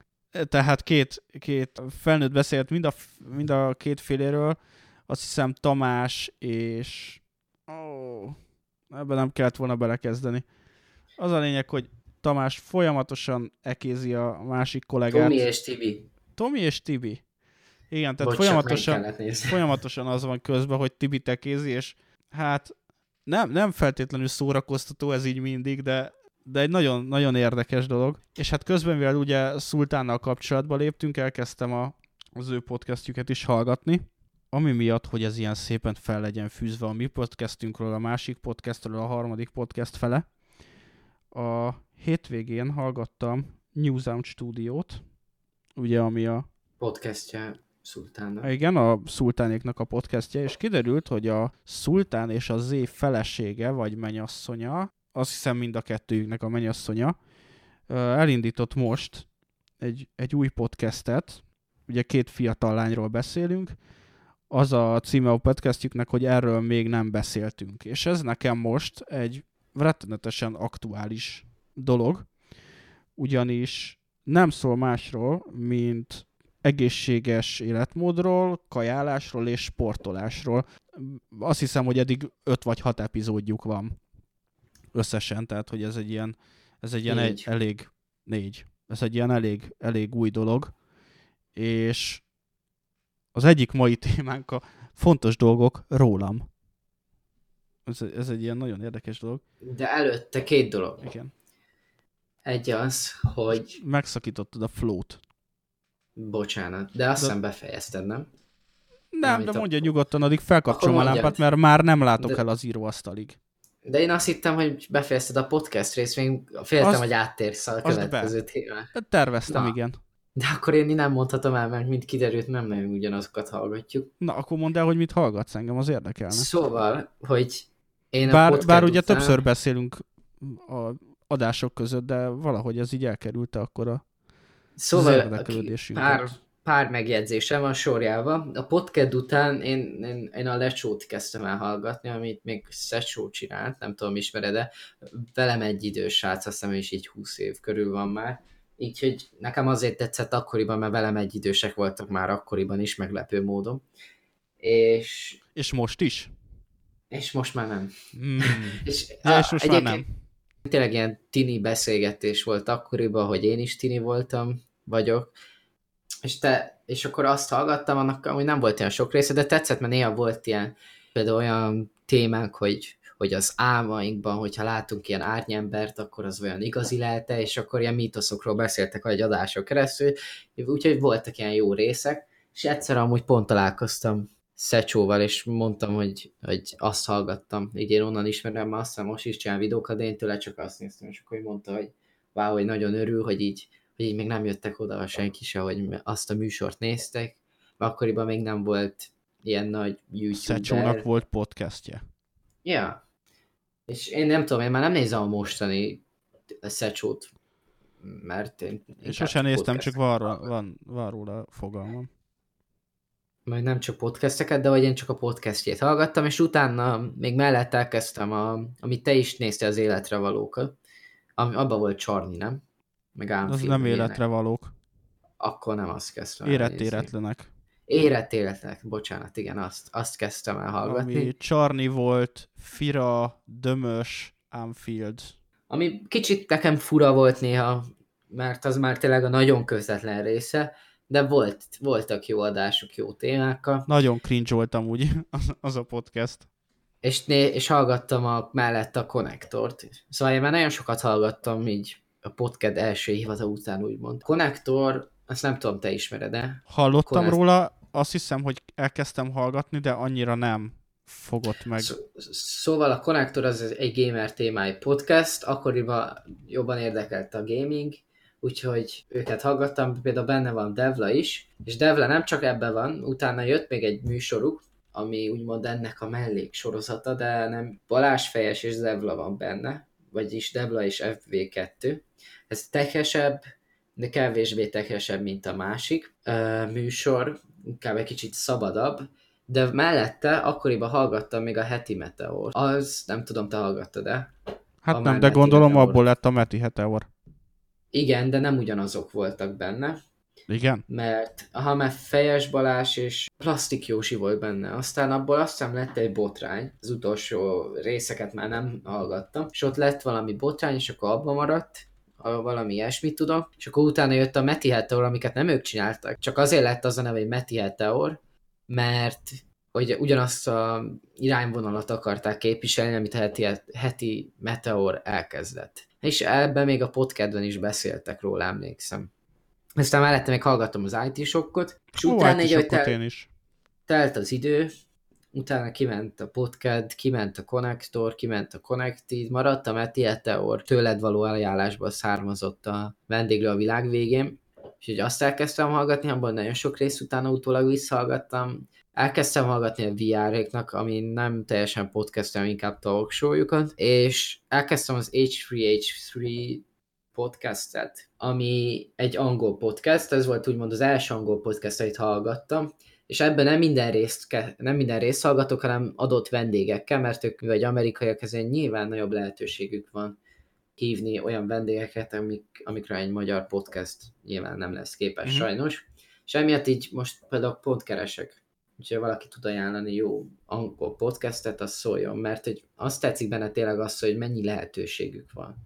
Tehát két, két felnőtt beszélt mind a, mind a két féléről, azt hiszem Tamás és... Oh, ebben nem kellett volna belekezdeni. Az a lényeg, hogy Tamás folyamatosan ekézi a másik kollégát. Tomi és Tibi. Tomi és Tibi. Igen, tehát Bocs, folyamatosan, folyamatosan az van közben, hogy Tibi tekézi, és hát nem, nem feltétlenül szórakoztató ez így mindig, de, de egy nagyon, nagyon érdekes dolog. És hát közben, mivel ugye Szultánnal kapcsolatba léptünk, elkezdtem a, az ő podcastjüket is hallgatni, ami miatt, hogy ez ilyen szépen fel legyen fűzve a mi podcastünkről, a másik podcastről, a harmadik podcast fele. A hétvégén hallgattam New Sound Studiót, ugye ami a podcastja Szultánnak. Igen, a Szultánéknak a podcastja, és kiderült, hogy a Szultán és a Z felesége, vagy menyasszonya, azt hiszem mind a kettőjüknek a menyasszonya, elindított most egy, egy új podcastet, ugye két fiatal lányról beszélünk, az a címe a podcastjüknek, hogy erről még nem beszéltünk. És ez nekem most egy rettenetesen aktuális dolog, ugyanis nem szól másról, mint egészséges életmódról, kajálásról és sportolásról. Azt hiszem, hogy eddig 5 vagy 6 epizódjuk van összesen, tehát hogy ez egy ilyen, ez egy ilyen Négy. egy, elég, négy, ez egy ilyen elég, elég új dolog, és az egyik mai témánk a fontos dolgok rólam. Ez, ez egy ilyen nagyon érdekes dolog. De előtte két dolog. Igen. Egy az, hogy Megszakítottad a flót. bocsánat, de azt De- hiszem befejezted, nem? Nem, Amit de a- mondja nyugodtan, addig felkapcsolom a lámpát, mert már nem látok De- el az íróasztalig. De én azt hittem, hogy befejezted a podcast részt, még féltem, Azt- hogy áttérsz a következő témára. De Terveztem, Na. igen. De akkor én nem mondhatom el, mert mint kiderült, nem nagyon ugyanazokat hallgatjuk. Na, akkor mondd el, hogy mit hallgatsz, engem az érdekelne. Szóval, hogy én a Bár, podcast bár ugye után... többször beszélünk a adások között, de valahogy ez így elkerülte akkor a Szóval pár, pár megjegyzésem van sorjában. A podcast után én, én, én a lecsót kezdtem el hallgatni, amit még Szecsó csinált, nem tudom, ismered de velem egy idős srác, azt hiszem, is így 20 év körül van már. Így, hogy nekem azért tetszett akkoriban, mert velem egy idősek voltak már akkoriban is, meglepő módon. És, És most is? és most már nem. Mm. És, Ja, és most már nem. Tényleg ilyen tini beszélgetés volt akkoriban, hogy én is tini voltam, vagyok, és, te, és akkor azt hallgattam, annak amúgy nem volt olyan sok része, de tetszett, mert néha volt ilyen, például olyan témánk, hogy, hogy az álmainkban, hogyha látunk ilyen árnyembert, akkor az olyan igazi lehet és akkor ilyen mítoszokról beszéltek egy adások keresztül, úgyhogy voltak ilyen jó részek, és egyszer amúgy pont találkoztam Szecsóval, és mondtam, hogy, hogy azt hallgattam, így én onnan ismerem, mert azt hiszem most is csinál videókat, de én tőle csak azt néztem, és akkor mondta, hogy wow, hogy nagyon örül, hogy így, hogy így még nem jöttek oda senki se, hogy azt a műsort néztek, mert akkoriban még nem volt ilyen nagy Szecsónak youtuber. volt podcastje. Ja. És én nem tudom, én már nem nézem a mostani Szecsót, mert én... És sosem néztem, csak van, van, van róla fogalmam. Majd nem csak podcasteket, de hogy én csak a podcastjét hallgattam, és utána még mellett elkezdtem, a, amit te is néztél az életre valókat. Ami, abban volt Csarni, nem? Meg Az Álmfilm, nem ilyenek. életre valók. Akkor nem azt kezdtem Érett éretlenek. Érett életek, bocsánat, igen, azt, azt kezdtem el hallgatni. Ami Csarni volt, Fira, Dömös, Anfield. ami kicsit nekem fura volt néha, mert az már tényleg a nagyon közvetlen része, de volt, voltak jó adások, jó témákkal. Nagyon cringe voltam úgy az, a podcast. és, né- és hallgattam a, mellett a konnektort. Szóval én már nagyon sokat hallgattam így a podcast első hivata után úgymond. Konnektor, azt nem tudom, te ismered-e? Hallottam ez- róla, azt hiszem, hogy elkezdtem hallgatni, de annyira nem fogott meg. Szó- Szóval a Konnektor az egy gamer témájú podcast, akkoriban jobban érdekelte a gaming, úgyhogy őket hallgattam, például benne van Devla is, és Devla nem csak ebben van, utána jött még egy műsoruk, ami úgymond ennek a mellék sorozata, de nem Balázs Fejes és Devla van benne, vagyis Devla és FV2. Ez tekesebb, de kevésbé tekesebb, mint a másik ö, műsor, inkább egy kicsit szabadabb, de mellette akkoriban hallgattam még a heti Meteor. Az, nem tudom, te hallgattad-e? Hát a nem, de gondolom Meteor. abból lett a Meti Heteor. Igen, de nem ugyanazok voltak benne, Igen? mert ha már Fejes Balázs és Plastik Jósi volt benne, aztán abból azt hiszem lett egy botrány, az utolsó részeket már nem hallgattam, és ott lett valami botrány, és akkor abba maradt, valami ilyesmit tudom, és akkor utána jött a Meti Heteor, amiket nem ők csináltak, csak azért lett az a neve, hogy Meti Heteor, mert hogy ugyanazt a irányvonalat akarták képviselni, amit heti, heti Meteor elkezdett. És ebben még a podcastben is beszéltek róla, emlékszem. Aztán mellette még hallgattam az IT-sokkot, és Ó, utána egy, hogy tel- én is. telt az idő, utána kiment a podcast, kiment a Connector, kiment a Connected, maradt a Meti Meteor, tőled való ajánlásból származott a vendéglő a világ végén, úgyhogy azt elkezdtem hallgatni, abban nagyon sok rész utána utólag visszahallgattam. Elkezdtem hallgatni a VR-éknak, ami nem teljesen podcast, hanem inkább talkshow és elkezdtem az H3H3 podcastet, ami egy angol podcast, ez volt úgymond az első angol podcast, amit hallgattam, és ebben nem minden részt, nem minden részt hallgatok, hanem adott vendégekkel, mert ők vagy amerikaiak, ezért nyilván nagyobb lehetőségük van hívni olyan vendégeket, amik, amikre egy magyar podcast nyilván nem lesz képes mm-hmm. sajnos. És emiatt így most például pont keresek. Úgyhogy valaki tud ajánlani jó angol podcastet, az szóljon, mert hogy azt tetszik benne tényleg az, hogy mennyi lehetőségük van.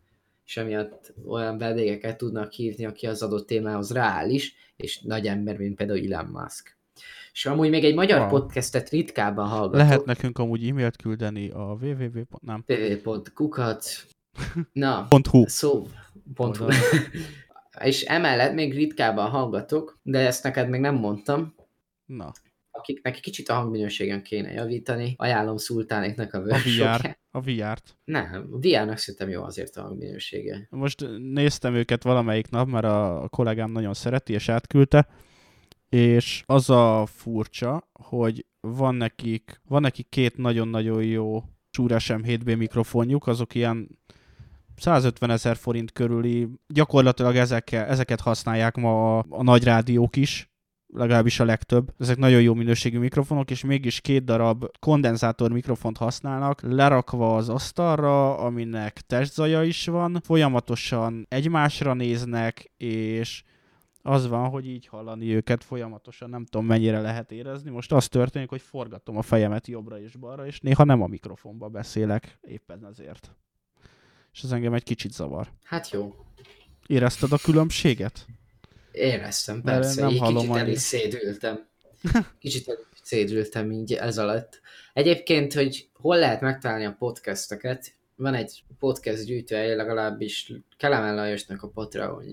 És emiatt olyan vendégeket tudnak hívni, aki az adott témához reális, és nagy ember, mint például Elon Musk. És amúgy még egy magyar wow. podcastet ritkában hallgatok. Lehet nekünk amúgy e-mailt küldeni a www. Nem. www.kukat Na, .hu. Szó, pont hu. És emellett még ritkában hallgatok, de ezt neked még nem mondtam. Na. Akiknek kicsit a hangminőségen kéne javítani, ajánlom Szultánéknak a workshopját. A VR-t. Nem, a VR-nak szerintem jó azért a hangminősége. Most néztem őket valamelyik nap, mert a kollégám nagyon szereti, és átküldte, és az a furcsa, hogy van nekik, van nekik két nagyon-nagyon jó Shure SM7B mikrofonjuk, azok ilyen 150 ezer forint körüli, gyakorlatilag ezekkel, ezeket használják ma a, a nagy rádiók is, legalábbis a legtöbb. Ezek nagyon jó minőségű mikrofonok, és mégis két darab kondenzátor mikrofont használnak, lerakva az asztalra, aminek testzaja is van, folyamatosan egymásra néznek, és az van, hogy így hallani őket folyamatosan, nem tudom mennyire lehet érezni. Most az történik, hogy forgatom a fejemet jobbra és balra, és néha nem a mikrofonba beszélek, éppen ezért és ez engem egy kicsit zavar. Hát jó. Érezted a különbséget? Éreztem, persze. Nem hallom kicsit el is szédültem. Kicsit el is szédültem így ez alatt. Egyébként, hogy hol lehet megtalálni a podcasteket, van egy podcast gyűjtője, legalábbis Kelemen Lajosnak a Patreon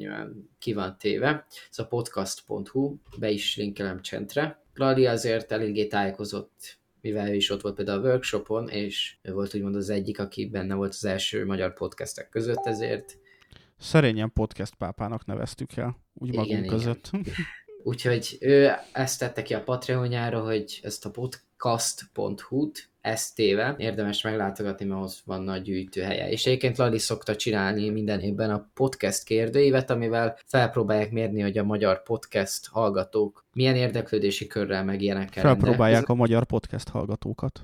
ki van téve, ez a podcast.hu, be is linkelem csentre. Lali azért eléggé tájékozott mivel ő is ott volt például a workshopon, és ő volt úgymond az egyik, aki benne volt az első magyar podcastek között, ezért Szerényen podcast pápának neveztük el, úgy igen, magunk igen. között. Úgyhogy ő ezt tette ki a Patreonjára, hogy ezt a podcast.hu-t téve érdemes meglátogatni, mert ott van nagy gyűjtőhelye. És egyébként Lali szokta csinálni minden évben a podcast kérdőívet, amivel felpróbálják mérni, hogy a magyar podcast hallgatók milyen érdeklődési körrel meg ilyenekkel Felpróbálják a magyar podcast hallgatókat.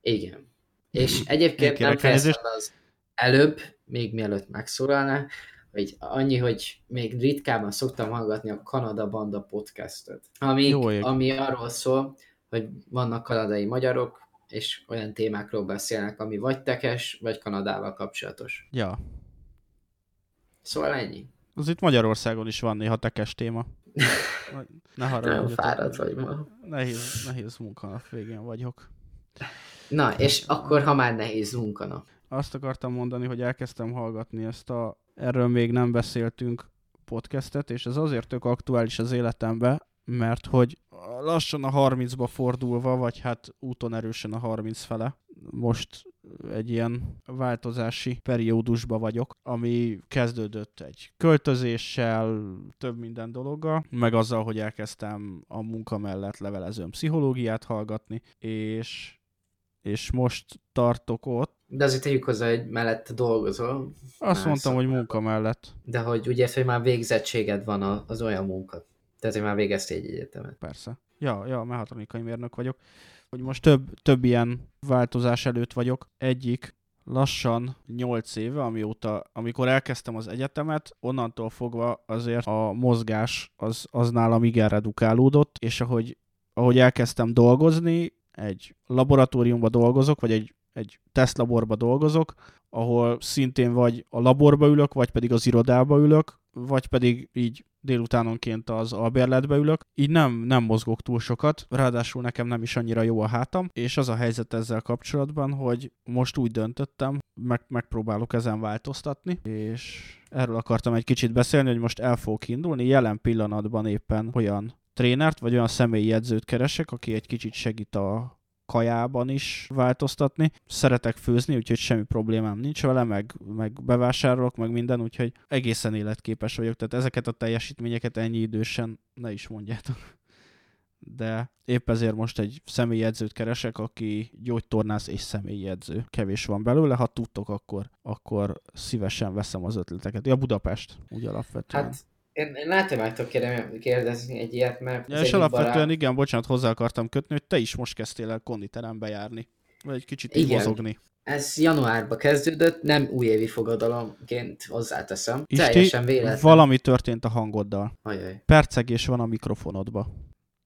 Igen. És egyébként nem fejezem az előbb, még mielőtt megszólalná, hogy annyi, hogy még ritkában szoktam hallgatni a Kanada Banda podcastot, ami, ami arról szól, hogy vannak kanadai magyarok, és olyan témákról beszélnek, ami vagy tekes, vagy Kanadával kapcsolatos. Ja. Szóval ennyi. Az itt Magyarországon is van néha tekes téma. Ne haragudj. Nem fáradt vagy ma. Nehéz, nehéz munkanap végén vagyok. Na, és akkor, ha már nehéz munkanap. Azt akartam mondani, hogy elkezdtem hallgatni ezt a Erről még nem beszéltünk podcastet, és ez azért tök aktuális az életemben, mert hogy lassan a 30-ba fordulva, vagy hát úton erősen a 30 fele, most egy ilyen változási periódusba vagyok, ami kezdődött egy költözéssel, több minden dologgal, meg azzal, hogy elkezdtem a munka mellett levelezőm pszichológiát hallgatni, és, és most tartok ott. De azért tegyük hozzá, hogy mellett dolgozol. Azt mondtam, hogy munka mellett. De hogy ugye, hogy már végzettséged van az olyan munka. Tehát, hogy már végeztél egy egyetemet. Persze. Ja, ja, mechatronikai mérnök vagyok. Hogy most több, több ilyen változás előtt vagyok. Egyik lassan 8 éve, amióta, amikor elkezdtem az egyetemet, onnantól fogva azért a mozgás az, az nálam igen redukálódott, és ahogy, ahogy elkezdtem dolgozni, egy laboratóriumba dolgozok, vagy egy, egy tesztlaborba dolgozok, ahol szintén vagy a laborba ülök, vagy pedig az irodába ülök, vagy pedig így délutánonként az albérletbe ülök, így nem, nem mozgok túl sokat, ráadásul nekem nem is annyira jó a hátam, és az a helyzet ezzel kapcsolatban, hogy most úgy döntöttem, meg, megpróbálok ezen változtatni, és erről akartam egy kicsit beszélni, hogy most el fogok indulni, jelen pillanatban éppen olyan trénert, vagy olyan személyi edzőt keresek, aki egy kicsit segít a kajában is változtatni. Szeretek főzni, úgyhogy semmi problémám nincs vele, meg, meg bevásárolok, meg minden, úgyhogy egészen életképes vagyok. Tehát ezeket a teljesítményeket ennyi idősen ne is mondjátok de épp ezért most egy személyi edzőt keresek, aki gyógytornász és személyi edző. Kevés van belőle, ha tudtok, akkor, akkor szívesen veszem az ötleteket. Ja, Budapest, úgy alapvetően. Hát én, én látom, meg tudok kérdezni egy ilyet, mert... Ja, és alapvetően barát... igen, bocsánat, hozzá akartam kötni, hogy te is most kezdtél el konditerembe járni. Vagy egy kicsit igen. mozogni. Ez januárban kezdődött, nem újévi fogadalomként hozzáteszem. Isti, Teljesen véletlen. valami történt a hangoddal. Ajaj. Percegés van a mikrofonodba.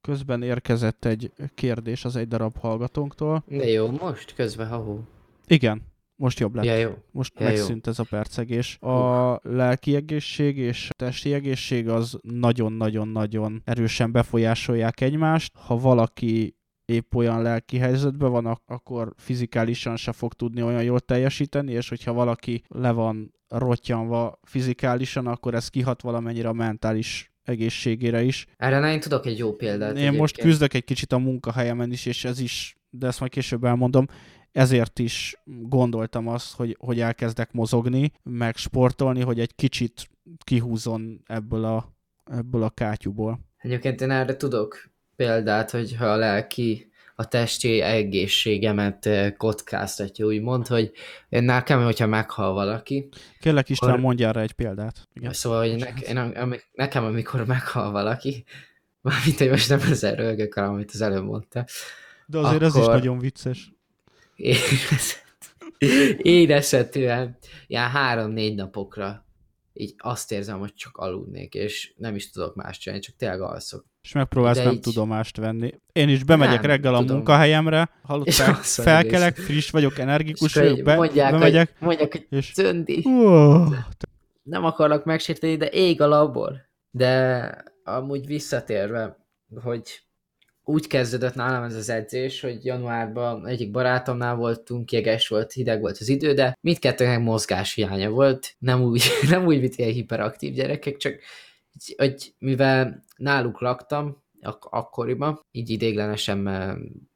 Közben érkezett egy kérdés az egy darab hallgatónktól. De jó, most közben, ha Igen, most jobb lett. Ja, jó. Most ja, megszűnt jó. ez a percegés. A lelki egészség és a testi egészség az nagyon-nagyon-nagyon erősen befolyásolják egymást. Ha valaki épp olyan lelki helyzetben van, akkor fizikálisan se fog tudni olyan jól teljesíteni, és hogyha valaki le van rottyanva fizikálisan, akkor ez kihat valamennyire a mentális egészségére is. Erre nem én tudok egy jó példát. Én egyébként. most küzdök egy kicsit a munkahelyemen is, és ez is, de ezt majd később elmondom, ezért is gondoltam azt, hogy, hogy elkezdek mozogni, meg sportolni, hogy egy kicsit kihúzon ebből a, ebből a kátyúból. Egyébként én erre tudok példát, hogy ha a lelki a testi egészségemet eh, kockáztatja, úgymond, hogy nekem, hogyha meghal valaki... Kérlek Isten, akkor... mondjál rá egy példát. Igen. Szóval, hogy ne, én, nekem, amikor meghal valaki, mármint, hogy most nem ezzel rögök, amit az előbb mondta. De azért akkor... ez is nagyon vicces. Érezhetően ilyen három-négy napokra így azt érzem, hogy csak aludnék, és nem is tudok más csinálni, csak tényleg alszok. És megpróbálsz De nem így... tudomást venni. Én is bemegyek nem, reggel a tudom. munkahelyemre, hallottál, felkelek, friss vagyok, energikus vagyok, be, mondják, bemegyek. Hogy, mondják, hogy és... Cöndi. Uh, nem akarlak megsérteni, de ég a labor. De amúgy visszatérve, hogy úgy kezdődött nálam ez az edzés, hogy januárban egyik barátomnál voltunk, jeges volt, hideg volt az idő, de mindkettőnek mozgás hiánya volt, nem úgy, nem úgy, mint ilyen hiperaktív gyerekek, csak hogy mivel náluk laktam ak- akkoriban, így idéglenesen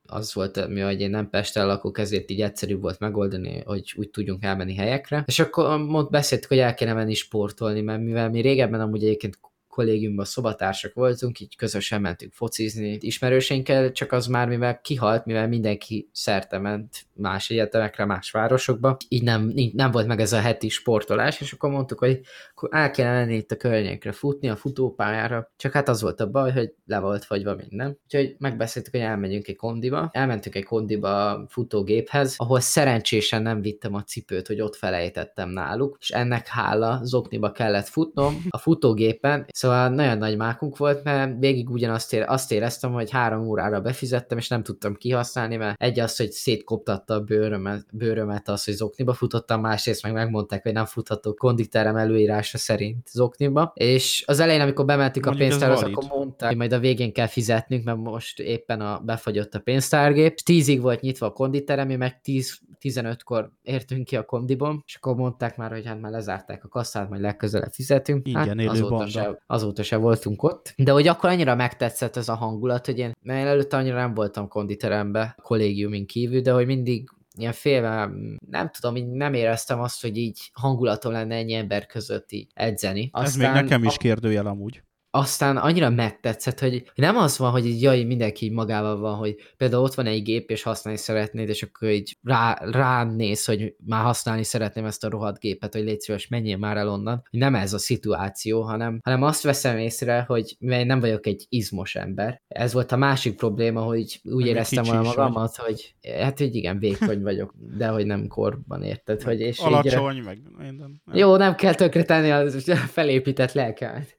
az volt, mi, hogy én nem Pesten lakok, ezért így egyszerűbb volt megoldani, hogy úgy tudjunk elmenni helyekre. És akkor mond, beszéltük, hogy el kéne menni sportolni, mert mivel mi régebben amúgy egyébként kollégiumban szobatársak voltunk, így közösen mentünk focizni. Ismerőseinkkel, csak az már mivel kihalt, mivel mindenki szerte ment más egyetemekre, más városokba, így nem, nem volt meg ez a heti sportolás, és akkor mondtuk, hogy akkor el kellene menni itt a környékre futni, a futópályára, csak hát az volt a baj, hogy le volt fagyva minden. Úgyhogy megbeszéltük, hogy elmegyünk egy kondiba, elmentünk egy kondiba futógéphez, ahol szerencsésen nem vittem a cipőt, hogy ott felejtettem náluk, és ennek hála zokniba kellett futnom a futógépen, szóval nagyon nagy mákunk volt, mert végig ugyanazt ére, azt éreztem, hogy három órára befizettem, és nem tudtam kihasználni, mert egy az, hogy szétkoptat megmutatta a bőrömet, bőrömet az, hogy zokniba futottam, másrészt meg megmondták, hogy nem futhatok konditerem előírása szerint zokniba. És az elején, amikor bementük a pénztárhoz, akkor mondták, hogy majd a végén kell fizetnünk, mert most éppen a, befagyott a pénztárgép. Tízig volt nyitva a konditerem, mi meg 10 15-kor értünk ki a kondiból, és akkor mondták már, hogy hát már lezárták a kasszát, majd legközelebb fizetünk. Igen, hát, azóta, se, azóta se voltunk ott. De hogy akkor annyira megtetszett ez a hangulat, hogy én, mert előtte annyira nem voltam konditerembe kollégiumin kívül, de hogy mindig ilyen félve, nem tudom, így nem éreztem azt, hogy így hangulatom lenne ennyi ember között így edzeni. Aztán Ez még nekem is kérdőjel amúgy aztán annyira megtetszett, hogy nem az van, hogy így jaj, mindenki így magával van, hogy például ott van egy gép, és használni szeretnéd, és akkor így rá, rám néz, hogy már használni szeretném ezt a rohadt gépet, hogy légy szíves, menjél már el onnan. Nem ez a szituáció, hanem, hanem azt veszem észre, hogy mivel nem vagyok egy izmos ember. Ez volt a másik probléma, hogy úgy meg éreztem volna magamat, hogy hát, hogy igen, vékony vagyok, de hogy nem korban érted. Hogy, és Alacsony, így, meg minden. Nem. Jó, nem kell tökre tenni a felépített lelkemet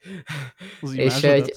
az és egy...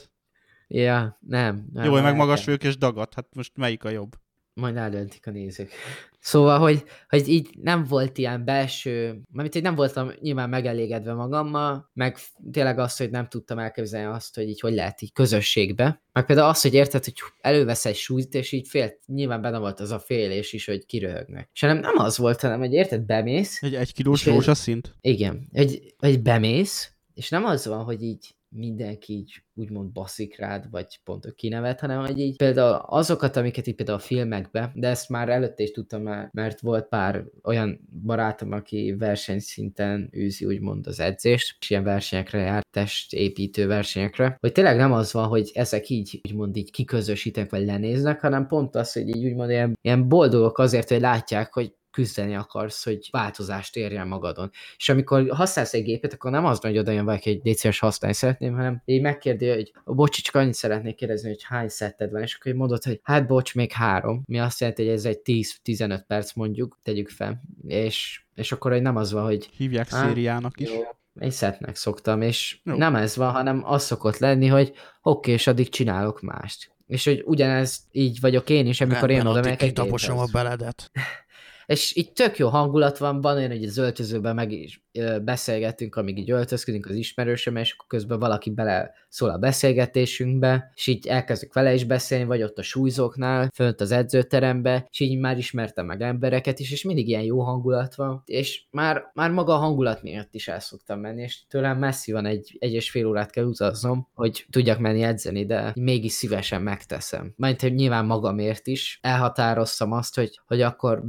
Ja, nem. nem Jó, meg magas vagyok és dagat, hát most melyik a jobb? Majd eldöntik a nézők. Szóval, hogy, hogy így nem volt ilyen belső, mert így nem voltam nyilván megelégedve magammal, meg tényleg azt, hogy nem tudtam elképzelni azt, hogy így hogy lehet így közösségbe. Meg például azt, hogy érted, hogy elővesz egy súlyt, és így fél, nyilván benne volt az a félés is, hogy kiröhögnek. És nem, nem az volt, hanem, hogy érted, bemész. Egy egy kilós rózsaszint? Igen, hogy, hogy bemész, és nem az van, hogy így mindenki így úgymond baszik rád, vagy pont kinevet, hanem hogy így például azokat, amiket így például a filmekbe, de ezt már előtte is tudtam már, mert volt pár olyan barátom, aki versenyszinten űzi úgymond az edzést, és ilyen versenyekre jár, testépítő versenyekre, hogy tényleg nem az van, hogy ezek így úgymond így kiközösítenek, vagy lenéznek, hanem pont az, hogy így úgymond ilyen, ilyen boldogok azért, hogy látják, hogy küzdeni akarsz, hogy változást érjen magadon. És amikor használsz egy gépet, akkor nem az hogy oda jön valaki, hogy légy használni szeretném, hanem így megkérdi, hogy bocsi, csak annyit szeretnék kérdezni, hogy hány szetted van, és akkor mondod, hogy hát bocs, még három, mi azt jelenti, hogy ez egy 10-15 perc mondjuk, tegyük fel, és, és akkor hogy nem az van, hogy... Hívják hát, szériának is. Jó, egy szetnek szoktam, és jó. nem ez van, hanem az szokott lenni, hogy oké, és addig csinálok mást. És hogy ugyanez így vagyok én is, amikor Rendben, én oda megyek egy a beledet. és így tök jó hangulat van, van olyan, hogy az öltözőben meg is beszélgetünk, amíg így öltözködünk az ismerősöm, és akkor közben valaki bele szól a beszélgetésünkbe, és így elkezdek vele is beszélni, vagy ott a súlyzóknál, fönt az edzőterembe, és így már ismertem meg embereket is, és mindig ilyen jó hangulat van, és már, már maga a hangulat miatt is el szoktam menni, és tőlem messzi van egy, egy és fél órát kell utaznom, hogy tudjak menni edzeni, de mégis szívesen megteszem. Majd, hogy nyilván magamért is elhatároztam azt, hogy, hogy akkor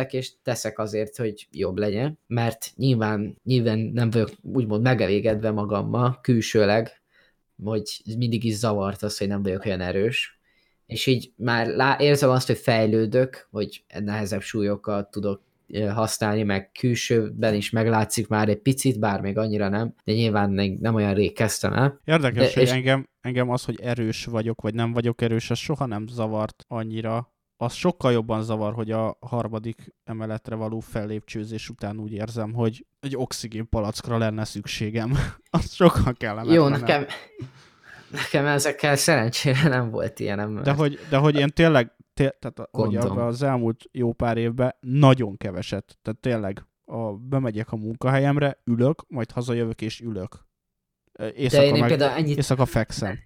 befizetek, és teszek azért, hogy jobb legyen, mert nyilván nyilván, nem vagyok úgymond megelégedve magammal külsőleg, hogy mindig is zavart az, hogy nem vagyok olyan erős, és így már lá- érzem azt, hogy fejlődök, hogy nehezebb súlyokat tudok használni, meg külsőben is meglátszik már egy picit, bár még annyira nem, de nyilván még nem olyan rég kezdtem el. Érdekes, de, hogy és... engem, engem az, hogy erős vagyok, vagy nem vagyok erős, ez soha nem zavart annyira, az sokkal jobban zavar, hogy a harmadik emeletre való fellépcsőzés után úgy érzem, hogy egy oxigén palackra lenne szükségem. az sokkal kellene. Jó, nekem, nekem ezekkel szerencsére nem volt ilyenem. De hogy, de hogy én tényleg, té, tehát hogy az elmúlt jó pár évben nagyon keveset, tehát tényleg a, bemegyek a munkahelyemre, ülök, majd hazajövök és ülök. Éjszaka, de én meg, például ennyit... éjszaka fekszem.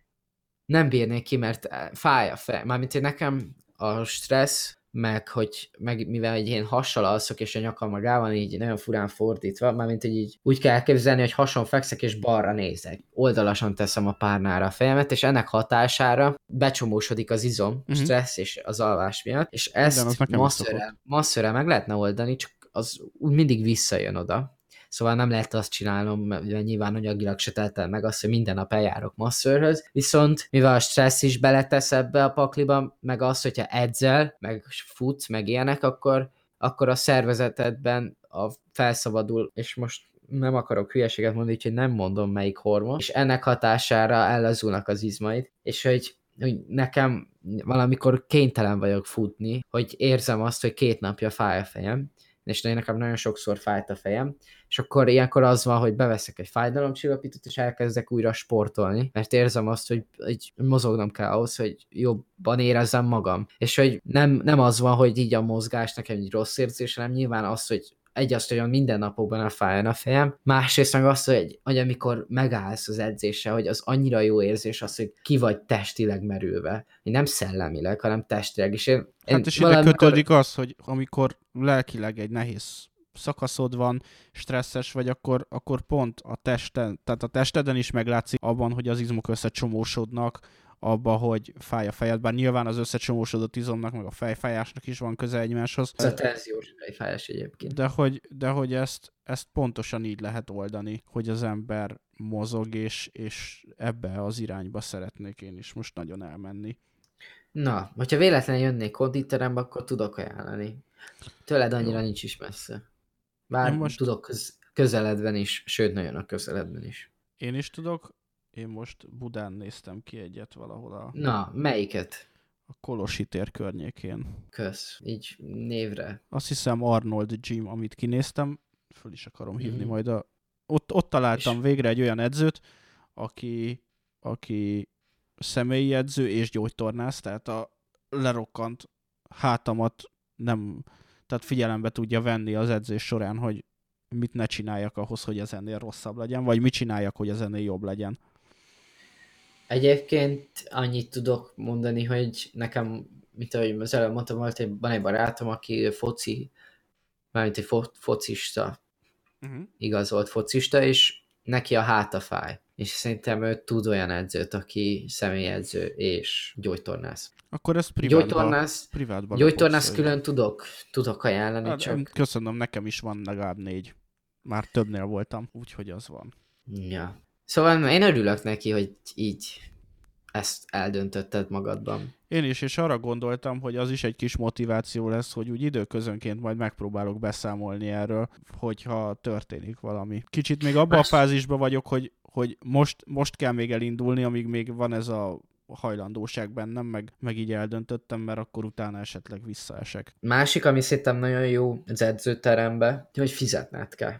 Nem bírnék ki, mert fáj a fej. Mármint hogy nekem a stressz, meg hogy meg, mivel egy ilyen hassal alszok, és a nyakam meg van így nagyon furán fordítva, mármint hogy így úgy kell elképzelni, hogy hason fekszek, és balra nézek. Oldalasan teszem a párnára a fejemet, és ennek hatására becsomósodik az izom, uh-huh. stressz és az alvás miatt, és ezt masszörrel, masszörrel meg lehetne oldani, csak az úgy mindig visszajön oda. Szóval nem lehet azt csinálnom, mert nyilván anyagilag se teltem meg azt, hogy minden nap eljárok masszörhöz, viszont mivel a stressz is beletesz ebbe a pakliba, meg az, hogyha edzel, meg futsz, meg ilyenek, akkor, akkor a szervezetedben a felszabadul, és most nem akarok hülyeséget mondani, hogy nem mondom melyik hormon, és ennek hatására ellazulnak az izmaid, és hogy hogy nekem valamikor kénytelen vagyok futni, hogy érzem azt, hogy két napja fáj a fejem, és nekem nagyon sokszor fájt a fejem, és akkor ilyenkor az van, hogy beveszek egy fájdalomcsillapítót, és elkezdek újra sportolni, mert érzem azt, hogy, hogy mozognom kell ahhoz, hogy jobban érezzem magam. És hogy nem, nem az van, hogy így a mozgás nekem egy rossz érzés, hanem nyilván az, hogy egy azt, hogy a mindennapokban a fájjon a fejem, másrészt meg azt, hogy, hogy amikor megállsz az edzése, hogy az annyira jó érzés az, hogy ki vagy testileg merülve, nem szellemileg, hanem testileg, és én, én hát és ide kötődik az, hogy amikor lelkileg egy nehéz szakaszod van, stresszes vagy, akkor, akkor pont a testen, tehát a testeden is meglátszik abban, hogy az izmok összecsomósodnak, abba, hogy fáj a fejed, bár nyilván az összecsomósodott izomnak, meg a fejfájásnak is van köze egymáshoz. Ez a tenziós fejfájás egyébként. De hogy, de hogy ezt, ezt pontosan így lehet oldani, hogy az ember mozog, és, és ebbe az irányba szeretnék én is most nagyon elmenni. Na, hogyha véletlenül jönnék konditerembe, akkor tudok ajánlani. Tőled annyira Jó. nincs is messze. Bár én most... tudok köz, közeledben is, sőt, nagyon a közeledben is. Én is tudok, én most Budán néztem ki egyet valahol a... Na, melyiket? A Kolosi tér környékén. Kösz, így névre. Azt hiszem Arnold Gym, amit kinéztem, föl is akarom hívni mm. majd a... Ott, ott találtam és... végre egy olyan edzőt, aki, aki személyi edző és gyógytornász, tehát a lerokkant hátamat nem, tehát figyelembe tudja venni az edzés során, hogy mit ne csináljak ahhoz, hogy ez ennél rosszabb legyen, vagy mit csináljak, hogy ez ennél jobb legyen. Egyébként annyit tudok mondani, hogy nekem, mint ahogy az előbb mondtam, volt egy, van egy barátom, aki foci, mármint egy fo- focista, uh-huh. igazolt focista, és neki a háta fáj. és szerintem ő tud olyan edzőt, aki személyedző és gyógytornász. Akkor ez privátban, Gyógytornász, privátban gyógytornász külön tudok, tudok ajánlani, Hát, csak... Köszönöm, nekem is van legalább négy. Már többnél voltam, úgyhogy az van. Ja. Szóval én örülök neki, hogy így ezt eldöntötted magadban. Én is, és arra gondoltam, hogy az is egy kis motiváció lesz, hogy úgy időközönként majd megpróbálok beszámolni erről, hogyha történik valami. Kicsit még abban a Más- fázisban vagyok, hogy, hogy most, most kell még elindulni, amíg még van ez a hajlandóság bennem, meg, meg így eldöntöttem, mert akkor utána esetleg visszaesek. Másik, ami szerintem nagyon jó az edzőterembe, hogy fizetned kell.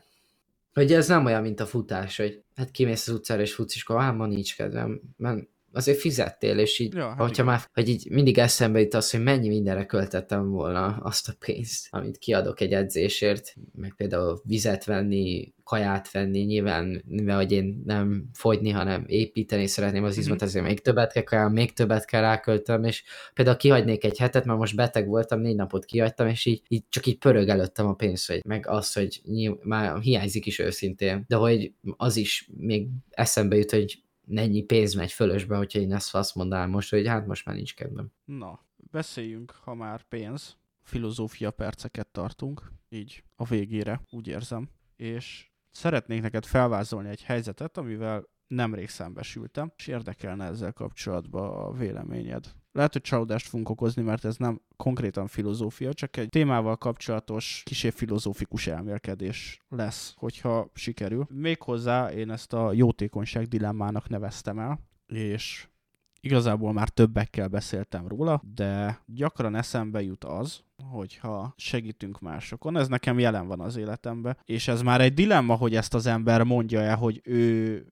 Hogy ez nem olyan, mint a futás, hogy hát kimész az utcára és futsz, és akkor ma nincs kedvem, mert azért fizettél, és így, Ja, hát hogyha igen. már, hogy így mindig eszembe jut az, hogy mennyi mindenre költettem volna azt a pénzt, amit kiadok egy edzésért, meg például vizet venni, kaját venni, nyilván, mivel hogy én nem fogyni, hanem építeni szeretném az izmot, ezért még többet kell kajálni, még többet kell ráköltöm, és például kihagynék egy hetet, mert most beteg voltam, négy napot kihagytam, és így, így csak így pörög előttem a pénz, hogy meg az, hogy nyilv, már hiányzik is őszintén, de hogy az is még eszembe jut, hogy mennyi pénz megy fölösbe, hogyha én ezt azt mondanám most, hogy hát most már nincs kedvem. Na, beszéljünk, ha már pénz, filozófia perceket tartunk, így a végére, úgy érzem, és szeretnék neked felvázolni egy helyzetet, amivel nemrég szembesültem, és érdekelne ezzel kapcsolatban a véleményed. Lehet, hogy csalódást fogunk okozni, mert ez nem konkrétan filozófia, csak egy témával kapcsolatos kisebb filozófikus elmélkedés lesz, hogyha sikerül. Méghozzá én ezt a jótékonyság dilemmának neveztem el, és igazából már többekkel beszéltem róla, de gyakran eszembe jut az, hogyha segítünk másokon, ez nekem jelen van az életemben, és ez már egy dilemma, hogy ezt az ember mondja el, hogy ő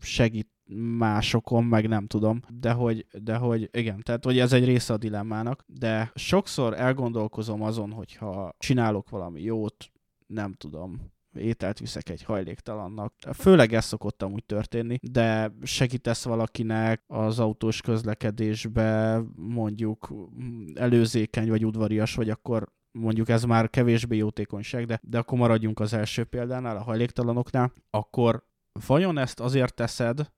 segít másokon, meg nem tudom, de hogy, de hogy igen, tehát hogy ez egy része a dilemmának, de sokszor elgondolkozom azon, hogyha csinálok valami jót, nem tudom, ételt viszek egy hajléktalannak. Főleg ez szokott amúgy történni, de segítesz valakinek az autós közlekedésbe, mondjuk előzékeny vagy udvarias vagy, akkor mondjuk ez már kevésbé jótékonyság, de, de akkor maradjunk az első példánál, a hajléktalanoknál, akkor vajon ezt azért teszed,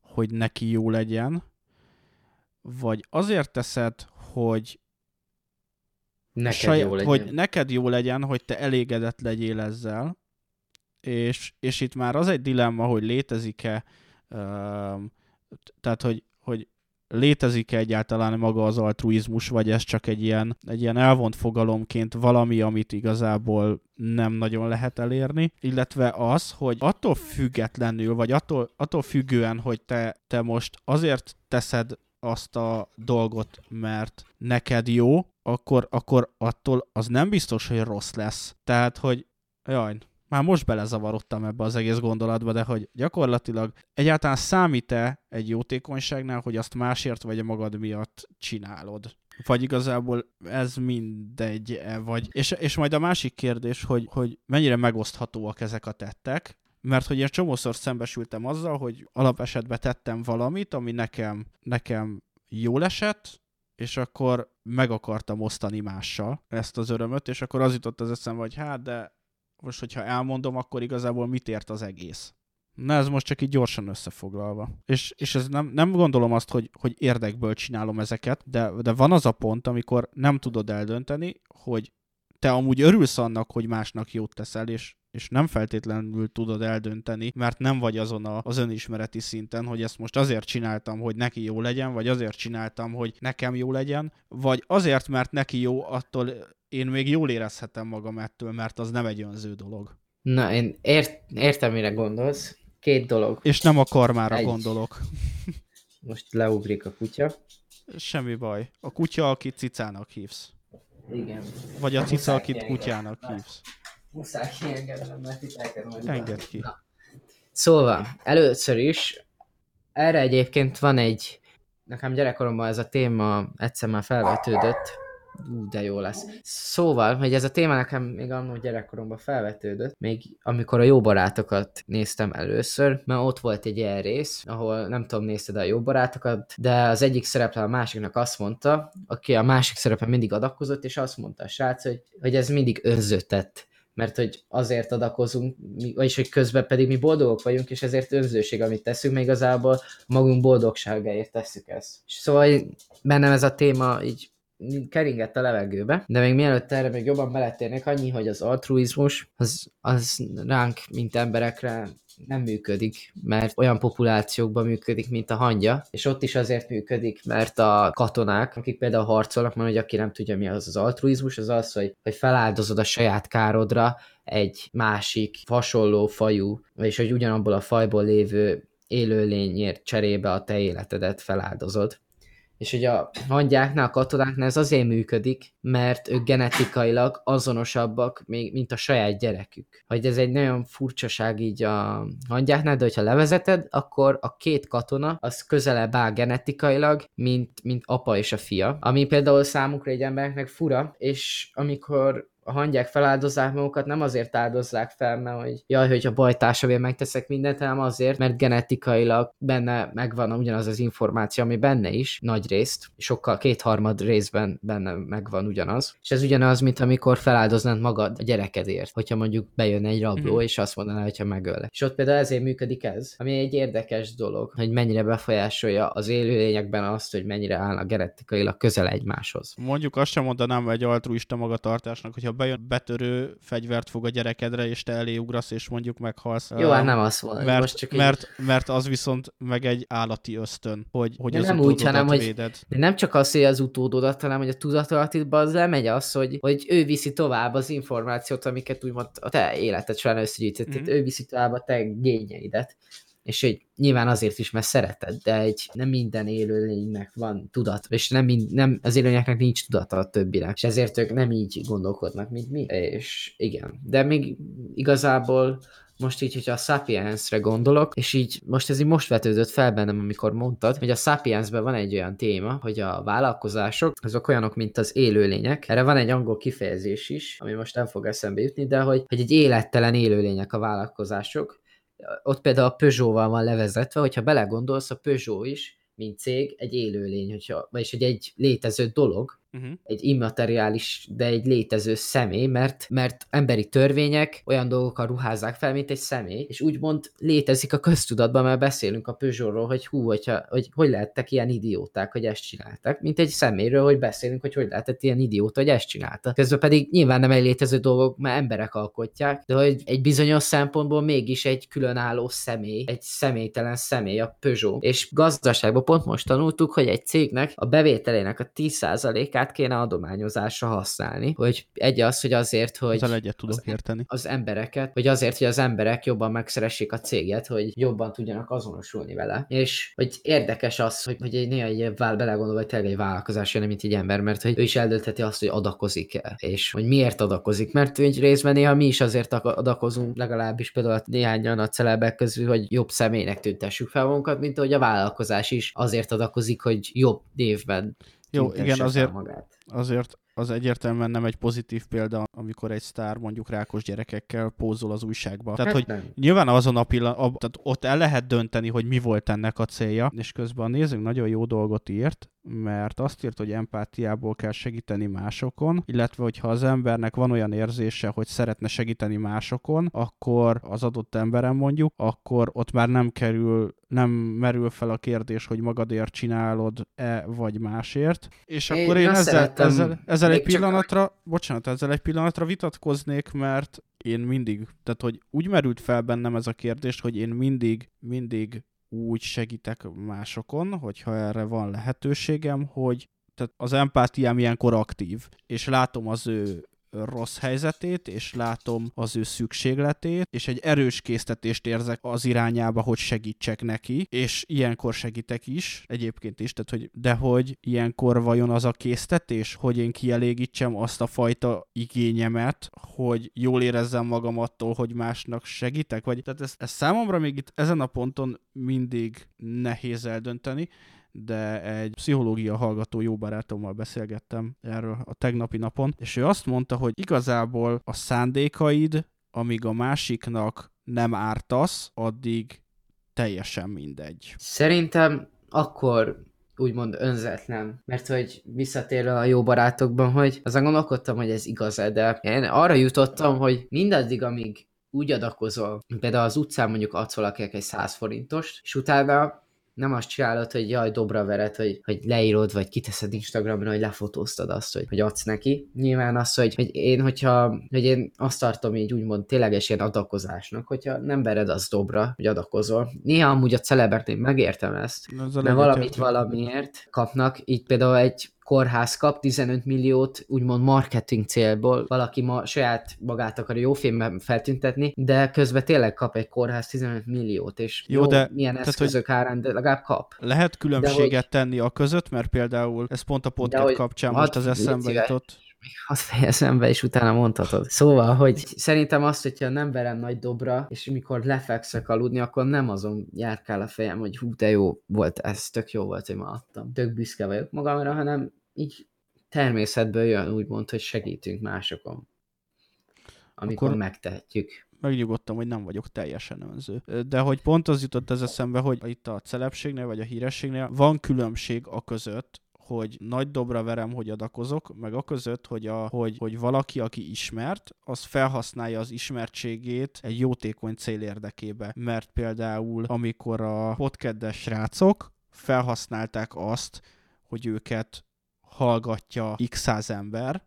hogy neki jó legyen, vagy azért teszed, hogy Neked jó legyen. hogy neked jó legyen, hogy te elégedett legyél ezzel, és, és itt már az egy dilemma, hogy létezik-e, tehát, hogy, hogy létezik-e egyáltalán maga az altruizmus, vagy ez csak egy ilyen, egy ilyen elvont fogalomként valami, amit igazából nem nagyon lehet elérni, illetve az, hogy attól függetlenül, vagy attól, attól függően, hogy te, te most azért teszed azt a dolgot, mert neked jó, akkor, akkor attól az nem biztos, hogy rossz lesz. Tehát, hogy jaj, már most belezavarodtam ebbe az egész gondolatba, de hogy gyakorlatilag egyáltalán számít-e egy jótékonyságnál, hogy azt másért vagy a magad miatt csinálod? Vagy igazából ez mindegy, vagy... És, és majd a másik kérdés, hogy, hogy mennyire megoszthatóak ezek a tettek, mert hogy én csomószor szembesültem azzal, hogy alapesetben tettem valamit, ami nekem, nekem jól esett, és akkor meg akartam osztani mással ezt az örömöt, és akkor az jutott az eszembe, hogy hát, de most, hogyha elmondom, akkor igazából mit ért az egész. Na ez most csak így gyorsan összefoglalva. És, és ez nem, nem gondolom azt, hogy, hogy érdekből csinálom ezeket, de, de van az a pont, amikor nem tudod eldönteni, hogy te amúgy örülsz annak, hogy másnak jót teszel, és, és nem feltétlenül tudod eldönteni, mert nem vagy azon a, az önismereti szinten, hogy ezt most azért csináltam, hogy neki jó legyen, vagy azért csináltam, hogy nekem jó legyen, vagy azért, mert neki jó, attól én még jól érezhetem magam ettől, mert az nem egy önző dolog. Na, én ért, értem, mire gondolsz. Két dolog. És nem a karmára Egy. gondolok. Most leugrik a kutya. Semmi baj. A kutya, akit cicának hívsz. Igen. Vagy a cica, akit kutyának hívsz. Muszáj kiengednem, mert itt elkezd majd Engedd ki. Na. Szóval, először is, erre egyébként van egy, nekem gyerekkoromban ez a téma egyszer már felvetődött, Ú, de jó lesz. Szóval, hogy ez a téma nekem még annó gyerekkoromban felvetődött, még amikor a jó barátokat néztem először, mert ott volt egy ilyen rész, ahol nem tudom, nézted a jó barátokat, de az egyik szereplő a másiknak azt mondta, aki a másik szerepe mindig adakozott, és azt mondta a srác, hogy, hogy ez mindig önzötett mert hogy azért adakozunk, vagyis hogy közben pedig mi boldogok vagyunk, és ezért önzőség, amit teszünk, még igazából magunk boldogságáért tesszük ezt. Szóval bennem ez a téma így keringett a levegőbe, de még mielőtt erre még jobban beletérnék, annyi, hogy az altruizmus az, az ránk, mint emberekre nem működik, mert olyan populációkban működik, mint a hangya, és ott is azért működik, mert a katonák, akik például harcolnak, mert hogy aki nem tudja, mi az az altruizmus, az az, hogy, hogy feláldozod a saját károdra egy másik hasonló fajú, vagyis hogy ugyanabból a fajból lévő élőlényért cserébe a te életedet feláldozod. És ugye a hangyáknál, a katonáknál ez azért működik, mert ők genetikailag azonosabbak, még, mint a saját gyerekük. Hogy ez egy nagyon furcsaság így a hangyáknál, de hogyha levezeted, akkor a két katona az közelebb áll genetikailag, mint, mint apa és a fia. Ami például számukra egy embereknek fura, és amikor a hangyák feláldozzák magukat, nem azért áldozzák fel, mert hogy jaj, hogy a bajtársamért megteszek mindent, hanem azért, mert genetikailag benne megvan ugyanaz az információ, ami benne is, nagy részt, sokkal kétharmad részben benne megvan ugyanaz. És ez ugyanaz, mint amikor feláldoznád magad a gyerekedért, hogyha mondjuk bejön egy rabló, mm-hmm. és azt mondaná, hogyha megöl. És ott például ezért működik ez, ami egy érdekes dolog, hogy mennyire befolyásolja az élőlényekben azt, hogy mennyire állnak genetikailag közel egymáshoz. Mondjuk azt sem mondanám egy altruista magatartásnak, hogyha bejön betörő fegyvert fog a gyerekedre, és te elé ugrasz, és mondjuk meghalsz. Jó, hát nem az volt. Mert, most csak mert, így... mert az viszont meg egy állati ösztön, hogy, hogy de az nem úgy, hanem, véded. Hogy, de nem csak az, hogy az utódodat, hanem hogy a tudatalatidban az lemegy az, hogy, hogy ő viszi tovább az információt, amiket úgymond a te életed során összegyűjtött, mm-hmm. ő viszi tovább a te gényeidet és hogy nyilván azért is, mert szereted, de egy nem minden élőlénynek van tudat, és nem, mind, nem az élőlényeknek nincs tudata a többinek, és ezért ők nem így gondolkodnak, mint mi, és igen. De még igazából most így, hogyha a Sapiensre gondolok, és így most ez így most vetődött fel bennem, amikor mondtad, hogy a Sapiensben van egy olyan téma, hogy a vállalkozások azok olyanok, mint az élőlények. Erre van egy angol kifejezés is, ami most nem fog eszembe jutni, de hogy, hogy egy élettelen élőlények a vállalkozások, ott például a Peugeot-val van levezetve, hogyha belegondolsz, a Peugeot is, mint cég, egy élőlény, hogyha, vagyis hogy egy létező dolog, uh-huh. egy immateriális, de egy létező személy, mert, mert emberi törvények olyan dolgokkal ruházzák fel, mint egy személy, és úgymond létezik a köztudatban, mert beszélünk a Peugeotról, hogy hú, hogyha, hogy hogy lehettek ilyen idióták, hogy ezt csináltak, mint egy személyről, hogy beszélünk, hogy hogy lehetett ilyen idióta, hogy ezt csinálta. Közben pedig nyilván nem egy létező dolgok, mert emberek alkotják, de hogy egy bizonyos szempontból mégis egy különálló személy, egy személytelen személy a Peugeot. És gazdaságban pont most tanultuk, hogy egy cégnek a bevételének a 10%-át át kéne adományozásra használni, hogy egy az, hogy azért, hogy Ezzel egyet tudok az, érteni. az embereket, vagy azért, hogy az emberek jobban megszeressék a céget, hogy jobban tudjanak azonosulni vele. És hogy érdekes az, hogy, hogy egy néha egy vál belegondolva, hogy tényleg egy vállalkozás jön, mint egy ember, mert hogy ő is eldöntheti azt, hogy adakozik el. És hogy miért adakozik, mert egy részben néha mi is azért adakozunk, legalábbis például néhányan a celebek közül, hogy jobb személynek tüntessük fel magunkat, mint hogy a vállalkozás is azért adakozik, hogy jobb névben jó, igen, azért, magát. azért az egyértelműen nem egy pozitív példa, amikor egy sztár mondjuk rákos gyerekekkel pózol az újságba. Tehát, hát hogy nem. nyilván azon a pillanat, tehát ott el lehet dönteni, hogy mi volt ennek a célja, és közben a nézőnk nagyon jó dolgot írt, mert azt írt, hogy empátiából kell segíteni másokon, illetve hogyha az embernek van olyan érzése, hogy szeretne segíteni másokon, akkor az adott emberen mondjuk, akkor ott már nem kerül, nem merül fel a kérdés, hogy magadért csinálod-e, vagy másért. És én akkor én ezzel, ezzel, ezzel egy pillanatra, csak... bocsánat, ezzel egy pillanatra vitatkoznék, mert én mindig, tehát hogy úgy merült fel bennem ez a kérdés, hogy én mindig, mindig úgy segítek másokon, hogyha erre van lehetőségem, hogy tehát az empátiám ilyenkor aktív, és látom az ő rossz helyzetét, és látom az ő szükségletét, és egy erős késztetést érzek az irányába, hogy segítsek neki, és ilyenkor segítek is, egyébként is, tehát hogy, de hogy ilyenkor vajon az a késztetés, hogy én kielégítsem azt a fajta igényemet, hogy jól érezzem magam attól, hogy másnak segítek, vagy tehát ez, ez számomra még itt ezen a ponton mindig nehéz eldönteni, de egy pszichológia hallgató jó barátommal beszélgettem erről a tegnapi napon, és ő azt mondta, hogy igazából a szándékaid, amíg a másiknak nem ártasz, addig teljesen mindegy. Szerintem akkor úgymond önzetlen. Mert hogy visszatérve a jó barátokban, hogy azon gondolkodtam, hogy ez igaz de én arra jutottam, hogy mindaddig, amíg úgy adakozol, például az utcán mondjuk adsz valakinek egy 100 forintost, és utána nem azt csinálod, hogy jaj, dobra vered, hogy, hogy leírod, vagy kiteszed Instagramra, hogy lefotóztad azt, hogy, hogy adsz neki. Nyilván az, hogy, hogy én, hogyha, hogy én azt tartom így úgymond tényleges ilyen adakozásnak, hogyha nem vered az dobra, hogy adakozol. Néha amúgy a celebert én megértem ezt, mert valamit valamiért kapnak, így például egy kórház kap 15 milliót úgymond marketing célból, valaki ma saját magát akar jó filmben feltüntetni, de közben tényleg kap egy kórház 15 milliót, és jó, jó de milyen tehát, eszközök árán, de legalább kap. Lehet különbséget de, hogy... tenni a között, mert például ez pont a podcast kapcsán most az eszembe jutott azt fejezem be, és utána mondhatod. Szóval, hogy szerintem azt, hogyha nem verem nagy dobra, és mikor lefekszek aludni, akkor nem azon járkál a fejem, hogy hú, de jó volt ez, tök jó volt, hogy ma adtam. Tök büszke vagyok magamra, hanem így természetből jön úgymond, hogy segítünk másokon. Amikor akkor megtehetjük megnyugodtam, hogy nem vagyok teljesen önző. De hogy pont az jutott ez eszembe, hogy itt a celebségnél vagy a hírességnél van különbség a között, hogy nagy dobra verem, hogy adakozok, meg a között, hogy, a, hogy, hogy valaki, aki ismert, az felhasználja az ismertségét egy jótékony cél érdekébe. Mert például, amikor a podkeddes srácok felhasználták azt, hogy őket hallgatja x száz ember,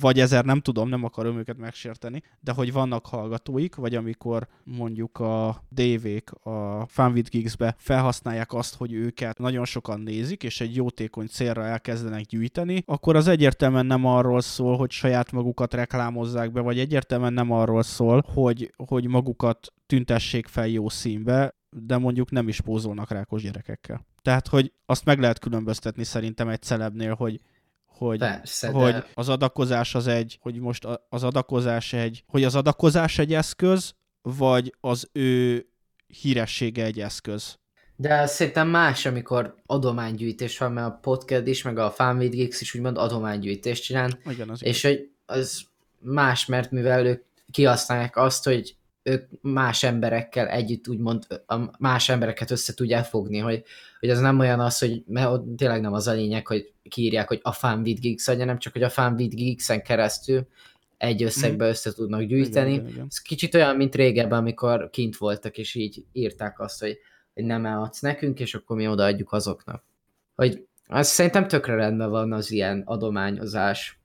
vagy ezer, nem tudom, nem akarom őket megsérteni, de hogy vannak hallgatóik, vagy amikor mondjuk a DV-k a Funvid Geeks-be felhasználják azt, hogy őket nagyon sokan nézik, és egy jótékony célra elkezdenek gyűjteni, akkor az egyértelműen nem arról szól, hogy saját magukat reklámozzák be, vagy egyértelműen nem arról szól, hogy, hogy magukat tüntessék fel jó színbe, de mondjuk nem is pózolnak rákos gyerekekkel. Tehát, hogy azt meg lehet különböztetni szerintem egy celebnél, hogy hogy, Persze, hogy de... az adakozás az egy, hogy most az adakozás egy, hogy az adakozás egy eszköz, vagy az ő híressége egy eszköz. De szerintem más, amikor adománygyűjtés van, mert a podcast is, meg a Fanvid Geeks is úgymond adománygyűjtést csinál. Igen, az és hogy az más, mert mivel ők kihasználják azt, hogy ők más emberekkel együtt úgymond a más embereket össze tudják fogni, hogy, hogy az nem olyan az, hogy mert ott tényleg nem az a lényeg, hogy kiírják, hogy a Fan with Geeks adja, nem csak, hogy a Fan with Geeks-en keresztül egy összegbe mm. össze tudnak gyűjteni. Igen, igen, igen. Ez kicsit olyan, mint régebben, amikor kint voltak, és így írták azt, hogy, hogy nem eladsz nekünk, és akkor mi odaadjuk azoknak. Hogy az szerintem tökre rendben van az ilyen adományozás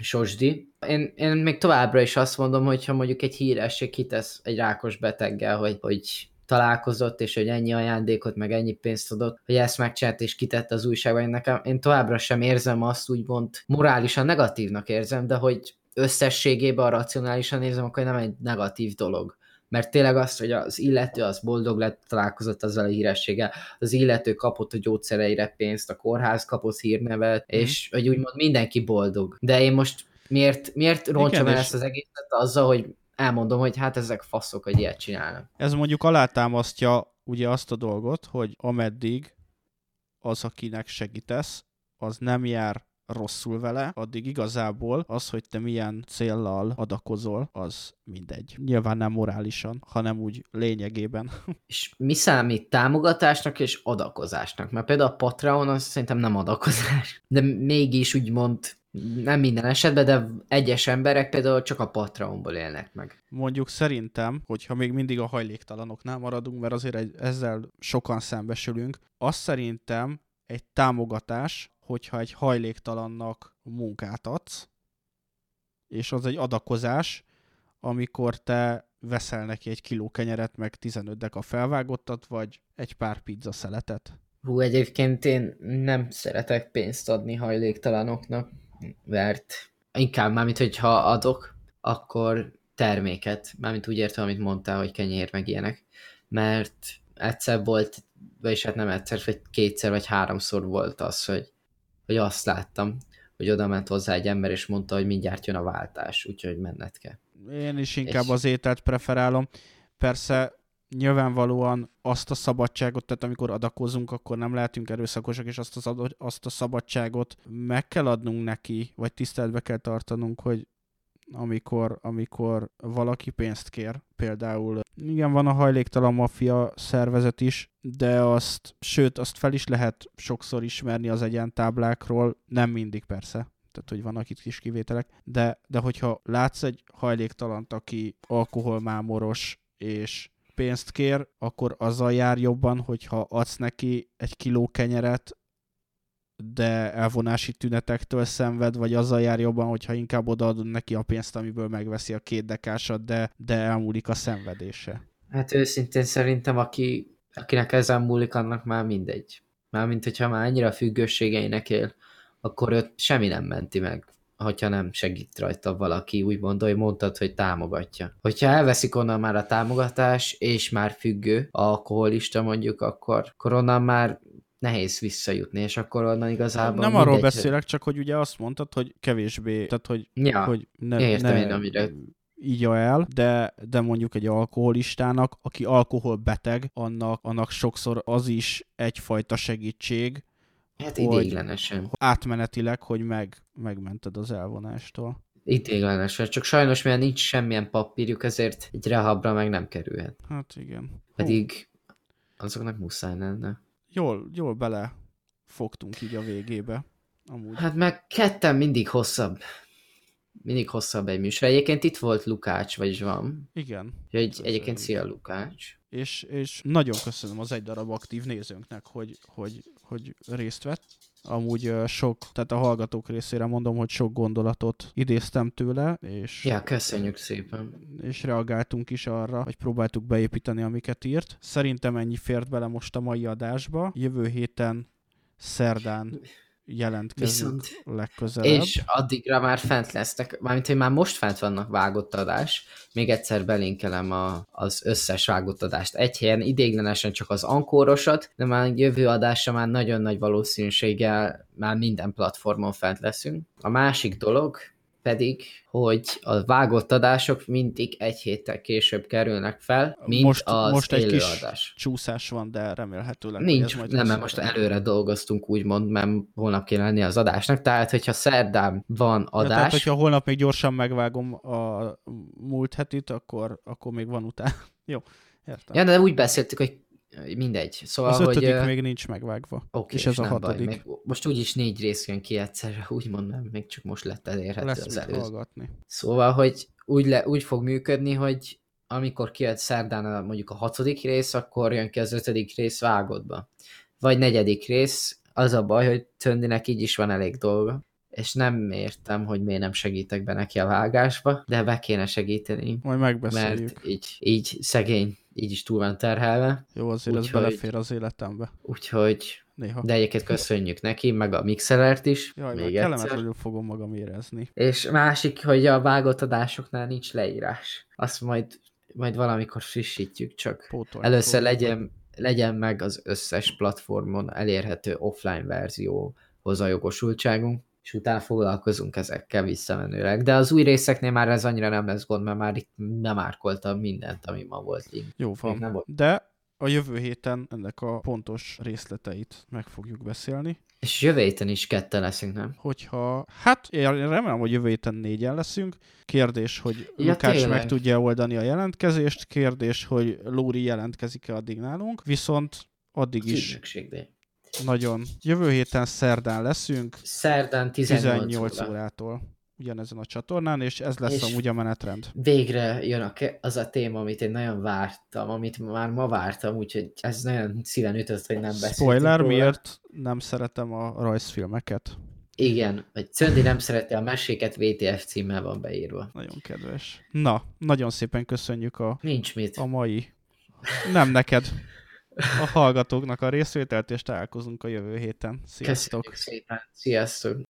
sosdi. Én, én még továbbra is azt mondom, hogy ha mondjuk egy híresség kitesz egy rákos beteggel, hogy, hogy találkozott, és hogy ennyi ajándékot, meg ennyi pénzt adott, hogy ezt megcsinált és kitette az újságba, én nekem, én továbbra sem érzem azt úgymond morálisan negatívnak érzem, de hogy összességében, racionálisan nézem, akkor nem egy negatív dolog mert tényleg az, hogy az illető az boldog lett, találkozott azzal a hírességgel, az illető kapott a gyógyszereire pénzt, a kórház kapott hírnevet, mm. és hogy úgymond mindenki boldog. De én most miért, miért roncsam el ezt az egészet azzal, hogy elmondom, hogy hát ezek faszok, hogy ilyet csinálnak. Ez mondjuk alátámasztja ugye azt a dolgot, hogy ameddig az, akinek segítesz, az nem jár rosszul vele, addig igazából az, hogy te milyen céllal adakozol, az mindegy. Nyilván nem morálisan, hanem úgy lényegében. És mi számít támogatásnak és adakozásnak? Mert például a Patreon az szerintem nem adakozás, de mégis úgymond nem minden esetben, de egyes emberek például csak a Patreonból élnek meg. Mondjuk szerintem, hogyha még mindig a hajléktalanoknál maradunk, mert azért egy, ezzel sokan szembesülünk, azt szerintem egy támogatás hogyha egy hajléktalannak munkát adsz, és az egy adakozás, amikor te veszel neki egy kiló kenyeret, meg 15 a felvágottat, vagy egy pár pizza szeletet. Hú, egyébként én nem szeretek pénzt adni hajléktalanoknak, mert inkább mármint, hogyha adok, akkor terméket, mármint úgy értem, amit mondtál, hogy kenyér meg ilyenek, mert egyszer volt, vagyis hát nem egyszer, vagy kétszer, vagy háromszor volt az, hogy hogy azt láttam, hogy oda ment hozzá egy ember, és mondta, hogy mindjárt jön a váltás, úgyhogy menned kell. Én is inkább és... az ételt preferálom. Persze nyilvánvalóan azt a szabadságot, tehát amikor adakozunk, akkor nem lehetünk erőszakosak, és azt, az, azt a szabadságot meg kell adnunk neki, vagy tiszteletbe kell tartanunk, hogy amikor, amikor valaki pénzt kér. Például igen, van a hajléktalan maffia szervezet is, de azt, sőt, azt fel is lehet sokszor ismerni az egyentáblákról, nem mindig persze, tehát hogy vannak itt kis kivételek, de, de hogyha látsz egy hajléktalant, aki alkoholmámoros és pénzt kér, akkor azzal jár jobban, hogyha adsz neki egy kiló kenyeret, de elvonási tünetektől szenved, vagy azzal jár jobban, hogyha inkább odaadod neki a pénzt, amiből megveszi a két dekásat, de, de elmúlik a szenvedése. Hát őszintén szerintem, aki, akinek ezen múlik, annak már mindegy. Mármint, hogyha már annyira függőségeinek él, akkor őt semmi nem menti meg hogyha nem segít rajta valaki, úgymond, hogy mondtad, hogy támogatja. Hogyha elveszik onnan már a támogatás, és már függő, alkoholista mondjuk, akkor, akkor onnan már nehéz visszajutni, és akkor onnan igazából Nem mindegy, arról beszélek, csak hogy ugye azt mondtad, hogy kevésbé, tehát hogy, ja, hogy ne, értem ne, én, amire így el, de, de mondjuk egy alkoholistának, aki alkoholbeteg, annak, annak sokszor az is egyfajta segítség, Hát idéglenesen. Átmenetileg, hogy meg, megmented az elvonástól. Idéglenesen, csak sajnos mivel nincs semmilyen papírjuk, ezért egy rehabra meg nem kerülhet. Hát igen. Pedig azoknak muszáj lenne. Jól, jól bele fogtunk így a végébe. Amúgy. Hát meg ketten mindig hosszabb. Mindig hosszabb egy műsor. Egyébként itt volt Lukács, vagyis van. Igen. Egy, egyébként szia Lukács. És, és nagyon köszönöm az egy darab aktív nézőnknek, hogy, hogy, hogy részt vett. Amúgy sok, tehát a hallgatók részére mondom, hogy sok gondolatot idéztem tőle, és... Ja, köszönjük szépen. És reagáltunk is arra, hogy próbáltuk beépíteni, amiket írt. Szerintem ennyi fért bele most a mai adásba. Jövő héten szerdán jelentkezünk Viszont, legközelebb. És addigra már fent lesznek, mármint hogy már most fent vannak vágott adás, még egyszer belinkelem a, az összes vágott adást. Egy helyen idéglenesen csak az ankórosat, de már jövő adásra már nagyon nagy valószínűséggel már minden platformon fent leszünk. A másik dolog, pedig, hogy a vágott adások mindig egy héttel később kerülnek fel, mint most, az most egy kis adás. csúszás van, de remélhetőleg. Nincs, majd nem, mert most előre dolgoztunk úgymond, mert holnap kéne lenni az adásnak, tehát hogyha szerdán van adás... Ja, tehát hogyha holnap még gyorsan megvágom a múlt hetit, akkor, akkor még van utána. Jó, értem. Ja, de úgy beszéltük, hogy Mindegy. Szóval, az ötödik hogy, még nincs megvágva. Okay, és ez a hatodik. Baj. Még most úgyis négy rész jön ki egyszerre, úgy mondom, még csak most lett elérhető Lesz az előző. hallgatni. Szóval, hogy úgy, le, úgy fog működni, hogy amikor kijött szerdán a, mondjuk a hatodik rész, akkor jön ki az ötödik rész vágodba. Vagy negyedik rész, az a baj, hogy Töndinek így is van elég dolga és nem értem, hogy miért nem segítek be neki a vágásba, de be kéne segíteni. Majd megbeszéljük. Mert így, így szegény, így is túl van terhelve. Jó, azért úgy, ez belefér az életembe. Úgyhogy Néha. De egyébként köszönjük neki, meg a mixelert is. Jaj, még egyszer. fogom magam érezni. És másik, hogy a vágott adásoknál nincs leírás. Azt majd, majd valamikor frissítjük, csak Pótolj, először pótolj. legyen, legyen meg az összes platformon elérhető offline verzióhoz a jogosultságunk és utána foglalkozunk ezekkel visszamenőleg. De az új részeknél már ez annyira nem lesz gond, mert már itt nem árkoltam mindent, ami ma volt link. Jó van. Nem volt. De a jövő héten ennek a pontos részleteit meg fogjuk beszélni. És jövő héten is ketten leszünk, nem? Hogyha, hát én remélem, hogy jövő héten négyen leszünk. Kérdés, hogy ja, Lukács tényleg. meg tudja oldani a jelentkezést. Kérdés, hogy Lóri jelentkezik-e addig nálunk. Viszont addig is nagyon. Jövő héten szerdán leszünk. Szerdán 18, 18 óra. órától ugyanezen a csatornán, és ez lesz és amúgy a menetrend. Végre jön a, az a téma, amit én nagyon vártam, amit már ma vártam, úgyhogy ez nagyon szíven ütött, hogy nem beszéltünk Spoiler, róla. miért nem szeretem a rajzfilmeket? Igen, vagy Czöndi nem szereti a meséket, VTF címmel van beírva. Nagyon kedves. Na, nagyon szépen köszönjük a, Nincs mit. a mai... Nem neked a hallgatóknak a részvételt, és találkozunk a jövő héten. Sziasztok! Köszönjük szépen! Sziasztok!